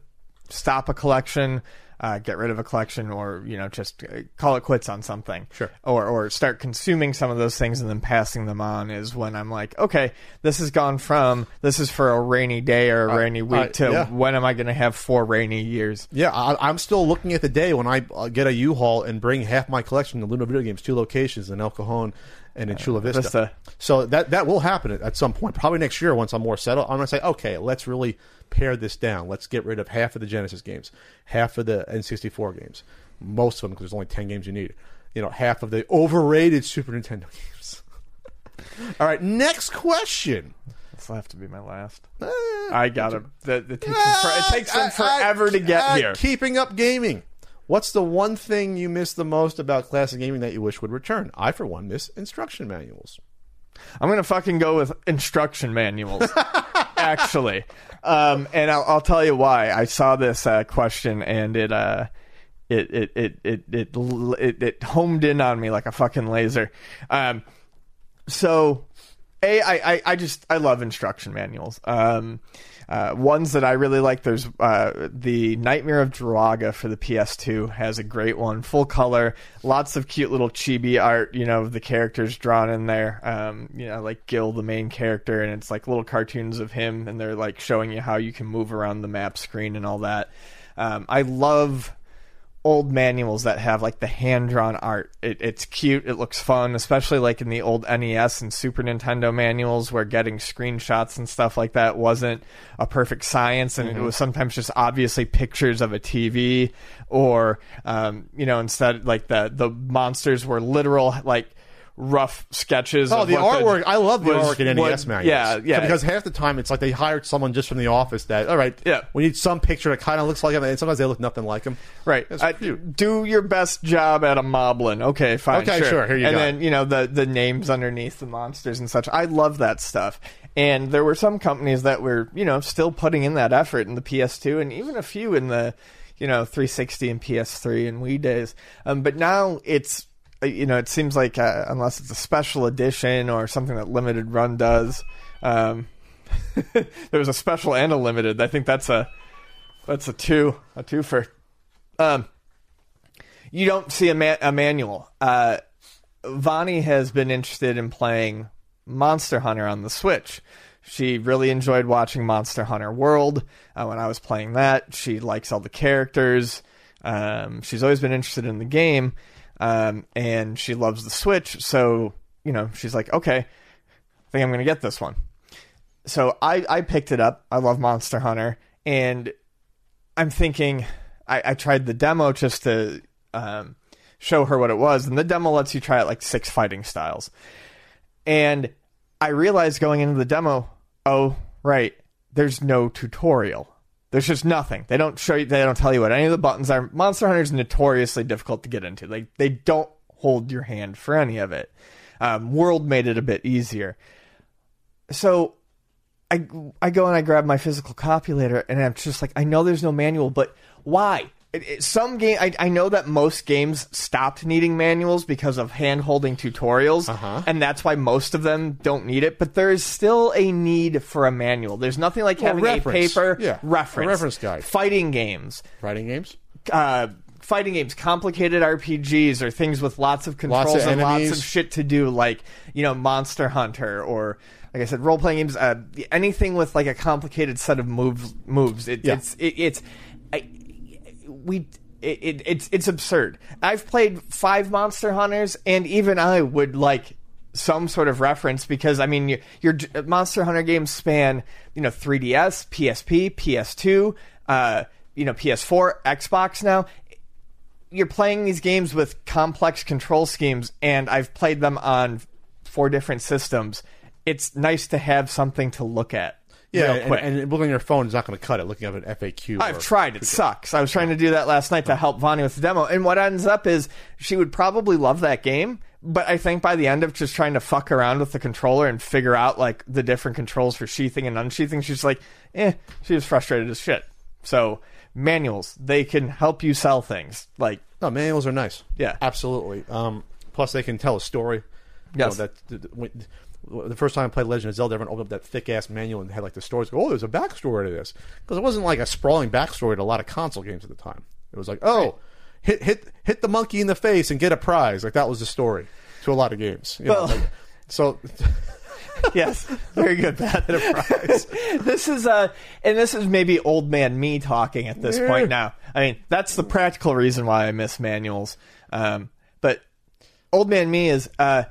stop a collection, uh, get rid of a collection, or you know just uh, call it quits on something. Sure. Or or start consuming some of those things and then passing them on is when I'm like, okay, this has gone from this is for a rainy day or a rainy week uh, to yeah. when am I going to have four rainy years? Yeah, I, I'm still looking at the day when I uh, get a U-Haul and bring half my collection to Luna Video Games, two locations in El Cajon and in Chula Vista. Vista. So that that will happen at, at some point, probably next year once I'm more settled. I'm going to say, okay, let's really pare this down. Let's get rid of half of the Genesis games, half of the N64 games, most of them because there's only ten games you need. You know, half of the overrated Super Nintendo games. All right, next question. This will have to be my last. Uh, I gotta. That takes them, for, it takes them forever to get uh, here. Keeping up gaming. What's the one thing you miss the most about classic gaming that you wish would return? I, for one, miss instruction manuals. I'm gonna fucking go with instruction manuals. actually, um, and I'll, I'll tell you why. I saw this uh, question and it, uh, it, it, it, it, it, it, it homed in on me like a fucking laser. Um, so, a, I, I, I just I love instruction manuals. Um, uh, ones that I really like. There's uh, the Nightmare of Druaga for the PS2 has a great one, full color, lots of cute little chibi art. You know, the characters drawn in there. Um, you know, like Gil, the main character, and it's like little cartoons of him, and they're like showing you how you can move around the map screen and all that. Um, I love old manuals that have like the hand drawn art. It, it's cute. It looks fun, especially like in the old NES and Super Nintendo manuals where getting screenshots and stuff like that wasn't a perfect science, and it was sometimes just obviously pictures of a TV, or um, you know, instead like the the monsters were literal like rough sketches. Oh, of the artwork! I love the was- artwork in NES manuals. Yeah, yeah. Because half the time it's like they hired someone just from the office that, all right, Yeah. we need some picture that kind of looks like him, and sometimes they look nothing like him. Right. I- do your best job at a moblin. Okay, fine. Okay, sure, here you and go. then, you know, the, the names underneath the monsters and such. I love that stuff. And there were some companies that were, you know, still putting in that effort in the PS2 and even a few in the, you know, 360 and PS3 and Wii days. Um, but now it's, you know, it seems like uh, unless it's a special edition or something that Limited Run does, um, a special and a limited. I think that's a that's a two a two for. Um, you don't see a, ma- a manual. Uh, Vani has been interested in playing Monster Hunter on the Switch. She really enjoyed watching Monster Hunter World uh, when I was playing that. She likes all the characters. Um, she's always been interested in the game, um, and she loves the Switch. So you know, she's like, okay, I think I'm to get this one. So I I picked it up. I love Monster Hunter, and I'm thinking I, I tried the demo just to um, show her what it was, and the demo lets you try out like six fighting styles. And I realized going into the demo, oh right, there's no tutorial. There's just nothing. They don't show you. They don't tell you what any of the buttons are. Monster Hunter is notoriously difficult to get into. Like they don't hold your hand for any of it. Um, World made it a bit easier. So I I go and I grab my physical copy later, and I'm just like, I know there's no manual, but why? It, it, some game, I, I know that most games stopped needing manuals because of hand holding tutorials, Uh-huh. and that's why most of them don't need it. But there is still a need for a manual. There's nothing like Well, having reference. a paper Yeah, a reference, reference guide. fighting games, Fighting games. uh, fighting games, complicated RPGs, or things with lots of controls Lots of and lots of shit to do, like you know Monster Hunter or like I said, role playing games. Uh, anything with like a complicated set of moves. Moves. It, Yeah. It's it, it's I, we. It, it, it's it's absurd. I've played five Monster Hunters, and even I would like some sort of reference because I mean your, your Monster Hunter games span you know 3DS, PSP, PS2, uh, you know PS4, Xbox now you're playing these games with complex control schemes, and I've played them on four different systems. It's nice to have something to look at. Yeah, real and, quick. and looking on your phone is not going to cut it. Looking up an FAQ. I've or- tried. It sucks. I was trying to do that last night to help Vonnie with the demo, and what ends up is she would probably love that game, but I think by the end of just trying to fuck around with the controller and figure out like the different controls for sheathing and unsheathing, she's like, eh, she was frustrated as shit. So manuals, they can help you sell things. Like No, manuals are nice. Yeah. absolutely. Um, plus, they can tell a story. You Yes. know, that the, the, when- the first time I played Legend of Zelda, everyone opened up that thick ass manual and had like the stories. Go, oh, there's a backstory to this because it wasn't like a sprawling backstory to a lot of console games at the time. It was like, oh, hit hit hit the monkey in the face and get a prize. Like that was the story to a lot of games. You know, Well- like- so yes, very good, Pat. this is uh, and this is maybe old man me talking at this point now. I mean, that's the practical reason why I miss manuals. Um, but old man me is uh,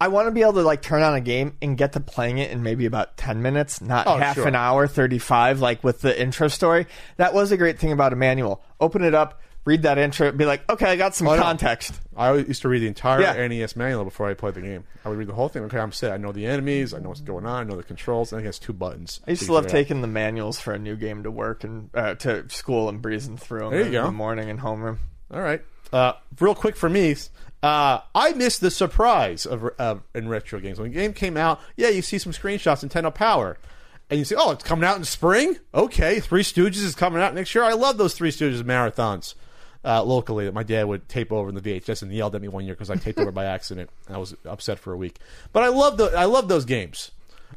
I want to be able to like turn on a game and get to playing it in maybe about ten minutes, not Oh, half sure. an hour, thirty five, like with the intro story. That was a great thing about a manual. Open it up. Read that intro. Be like, okay, I got some Oh, no. context. I used to read the entire Yeah. NES manual before I played the game. I would read the whole thing. Okay, I'm set. I know the enemies. I know what's going on. I know the controls. And it has two buttons. I used to love out. taking the manuals for a new game to work and uh, to school and breezing through them in go. the morning in homeroom. All right. Uh, real quick for me, uh, I missed the surprise of in retro games. When the game came out, yeah, you see some screenshots, Nintendo Power, and you say, "Oh, it's coming out in spring." Okay, Three Stooges is coming out next year. I love those Three Stooges marathons uh, locally that my dad would tape over in the VHS and yelled at me one year because I taped over by accident. I was upset for a week, but I love the I love those games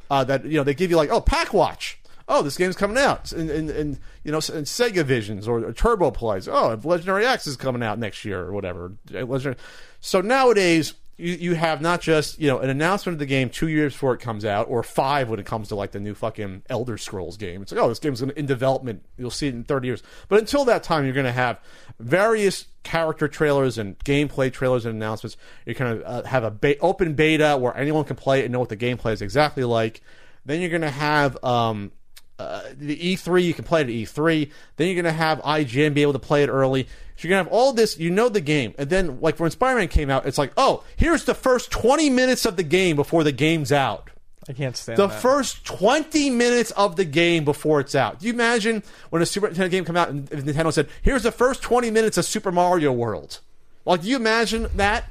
uh, that you know they give you like oh Pak Watch. Oh, this game's coming out, and, and, and you know, and Sega Visions or Turbo Plays. Oh, Legendary Axe is coming out next year or whatever. Uh, Legendary. So nowadays, you, you have not just you know an announcement of the game two years before it comes out, or five when it comes to like the new fucking Elder Scrolls game. It's like oh, this game's in development. You'll see it in thirty years. But until that time, you're going to have various character trailers and gameplay trailers and announcements. You're going to uh, have a be- open beta where anyone can play it and know what the gameplay is exactly like. Then you're going to have um, uh, the E3, you can play it at E3. Then you're going to have IGN be able to play it early. So you're going to have all this, you know the game. And then, like when Spider Man came out, it's like, oh, here's the first 20 minutes of the game before the game's out. I can't stand that. The that. first 20 minutes of the game before it's out. Do you imagine when a Super Nintendo game come out and Nintendo said, here's the first 20 minutes of Super Mario World? Like, do you imagine that?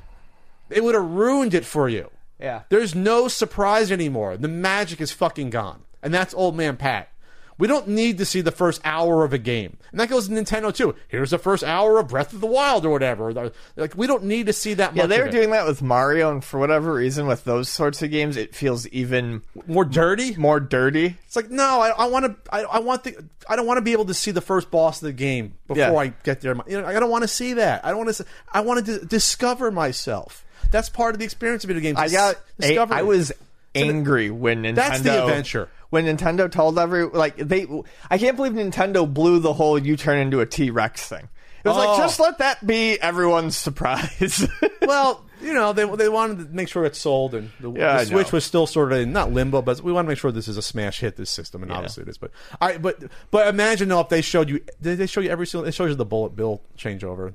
It would have ruined it for you. Yeah. There's no surprise anymore. The magic is fucking gone. And that's old man Pat. We don't need to see the first hour of a game. And that goes to Nintendo too. Here's the first hour of Breath of the Wild or whatever. Like we don't need to see that Yeah, much. they of were it. doing that with Mario, and for whatever reason, with those sorts of games, it feels even more dirty. more dirty. It's like no, I, I want to. I, I want the. I don't want to be able to see the first boss of the game before Yeah. I get there. You know, I don't want to see that. I don't want to. I want to discover myself. That's part of the experience of video games. I got. discovering. I was angry when Nintendo. That's the adventure. When Nintendo told every like they, I can't believe Nintendo blew the whole "you turn into a T Rex" thing. It was Oh. like just let that be everyone's surprise. well, you know, they they wanted to make sure it sold, and the, Yeah, the Switch was still sort of in, not limbo, but we want to make sure this is a smash hit. This system, and obviously it is. But I, but but imagine though if they showed you, did they show you every single? It shows you the bullet bill changeover.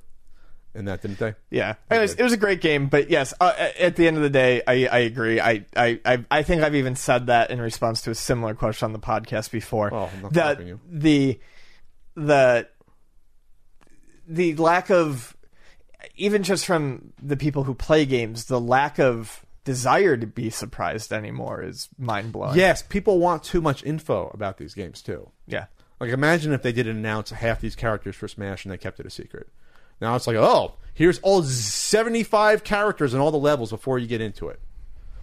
In that, didn't they? Yeah, it was, it was a great game, but yes, uh, at the end of the day, I, I agree. I, I, I, I think I've even said that in response to a similar question on the podcast before. Oh, I'm not that you. the the the lack of even just from the people who play games, the lack of desire to be surprised anymore is mind blowing. Yes, people want too much info about these games too. yeah. Like imagine if they didn't announce half these characters for Smash and they kept it a secret. Now it's like, oh, here's all 75 characters and all the levels before you get into it.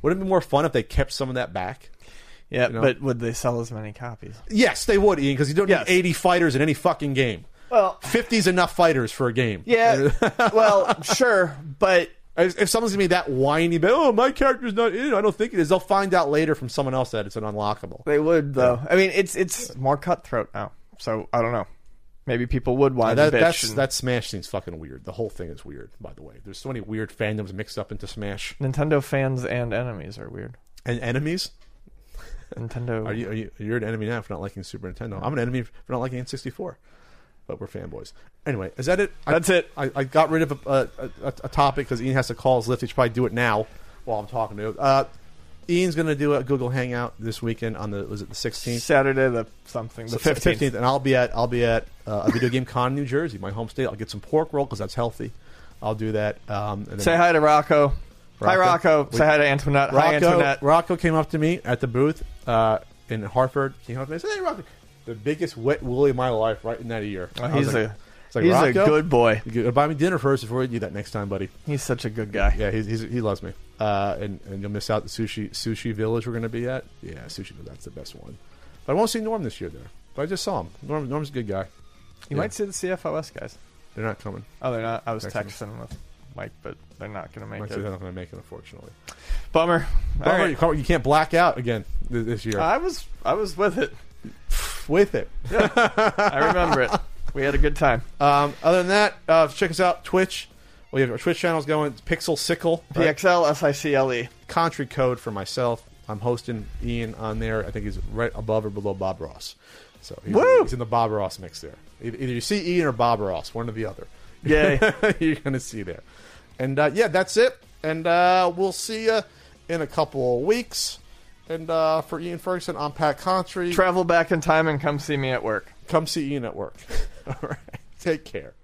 Wouldn't it be more fun if they kept some of that back? Yeah, know? but would they sell as many copies? Yes, they would, Ian, because you don't Yes. need 80 fighters in any fucking game. Well, 50's enough fighters for a game. yeah. well, sure, but If, if someone's gonna be that whiny, but oh, my character's not in, it," I don't think it is. They'll find out later from someone else that it's an unlockable. They would though. I mean, it's it's more cutthroat now. So I don't know. Maybe people would want that, that's and- that Smash thing's fucking weird. The whole thing is weird. By the way, there's so many weird fandoms mixed up into Smash Nintendo fans and enemies are weird. and enemies. Nintendo. Are you, are you you're an enemy now for not liking Super Nintendo? I'm an enemy for not liking N64. But we're fanboys. Anyway, is that it? I- That's it. I, I got rid of a, a, a, a topic because Ian has to call his lift. He should probably do it now while I'm talking to you. Uh, Ian's going to do a Google Hangout this weekend on the was it the 16th? Saturday the something the So, fifteenth. and I'll be at I'll be at uh, a video game con in New Jersey, my home state. I'll get some pork roll because that's healthy. I'll do that. Um, and Say hi to Rocco. Hi Rocco. Rocco. We- Say hi to Antoinette. hi Rocco, Antoinette. Rocco came up to me at the booth uh, in Hartford. Came up to me and said, "Hey, Rocco, the biggest wet woolly of my life right in that year." Oh, he's like- a it's like, he's a good boy. You gotta buy me dinner first before you do that next time, buddy. He's such a good guy. Yeah, he's, he's, he loves me. Uh, and, and you'll miss out the sushi sushi village we're going to be at. Yeah, sushi that's the best one. But I won't see Norm this year there. But I just saw him. Norm, Norm's a good guy. You Yeah. might see the CFOS guys. They're not coming. Oh, they're not. I was Next texting with Mike, but they're not going to make it. they're not going to make it, unfortunately. Bummer. Bummer, right. you, can't, black out again this year. I was I was with it. With it. Yeah. I remember it. We had a good time. Um, other than that, uh, check us out Twitch. We have our Twitch channels going. It's Pixel Sickle. right? PXL S I C L E. Country code for myself. I'm hosting Ian on there. I think he's right above or below Bob Ross. So he's, Woo! he's in the Bob Ross mix there. Either, either you see Ian or Bob Ross, one or the other. Yay. You're going to see there. And uh, yeah, that's it. And uh, we'll see you in a couple of weeks. And uh, for Ian Ferguson, I'm Pat Contri. Travel back in time and come see me at work. Come see Ian at work. All right. Take care.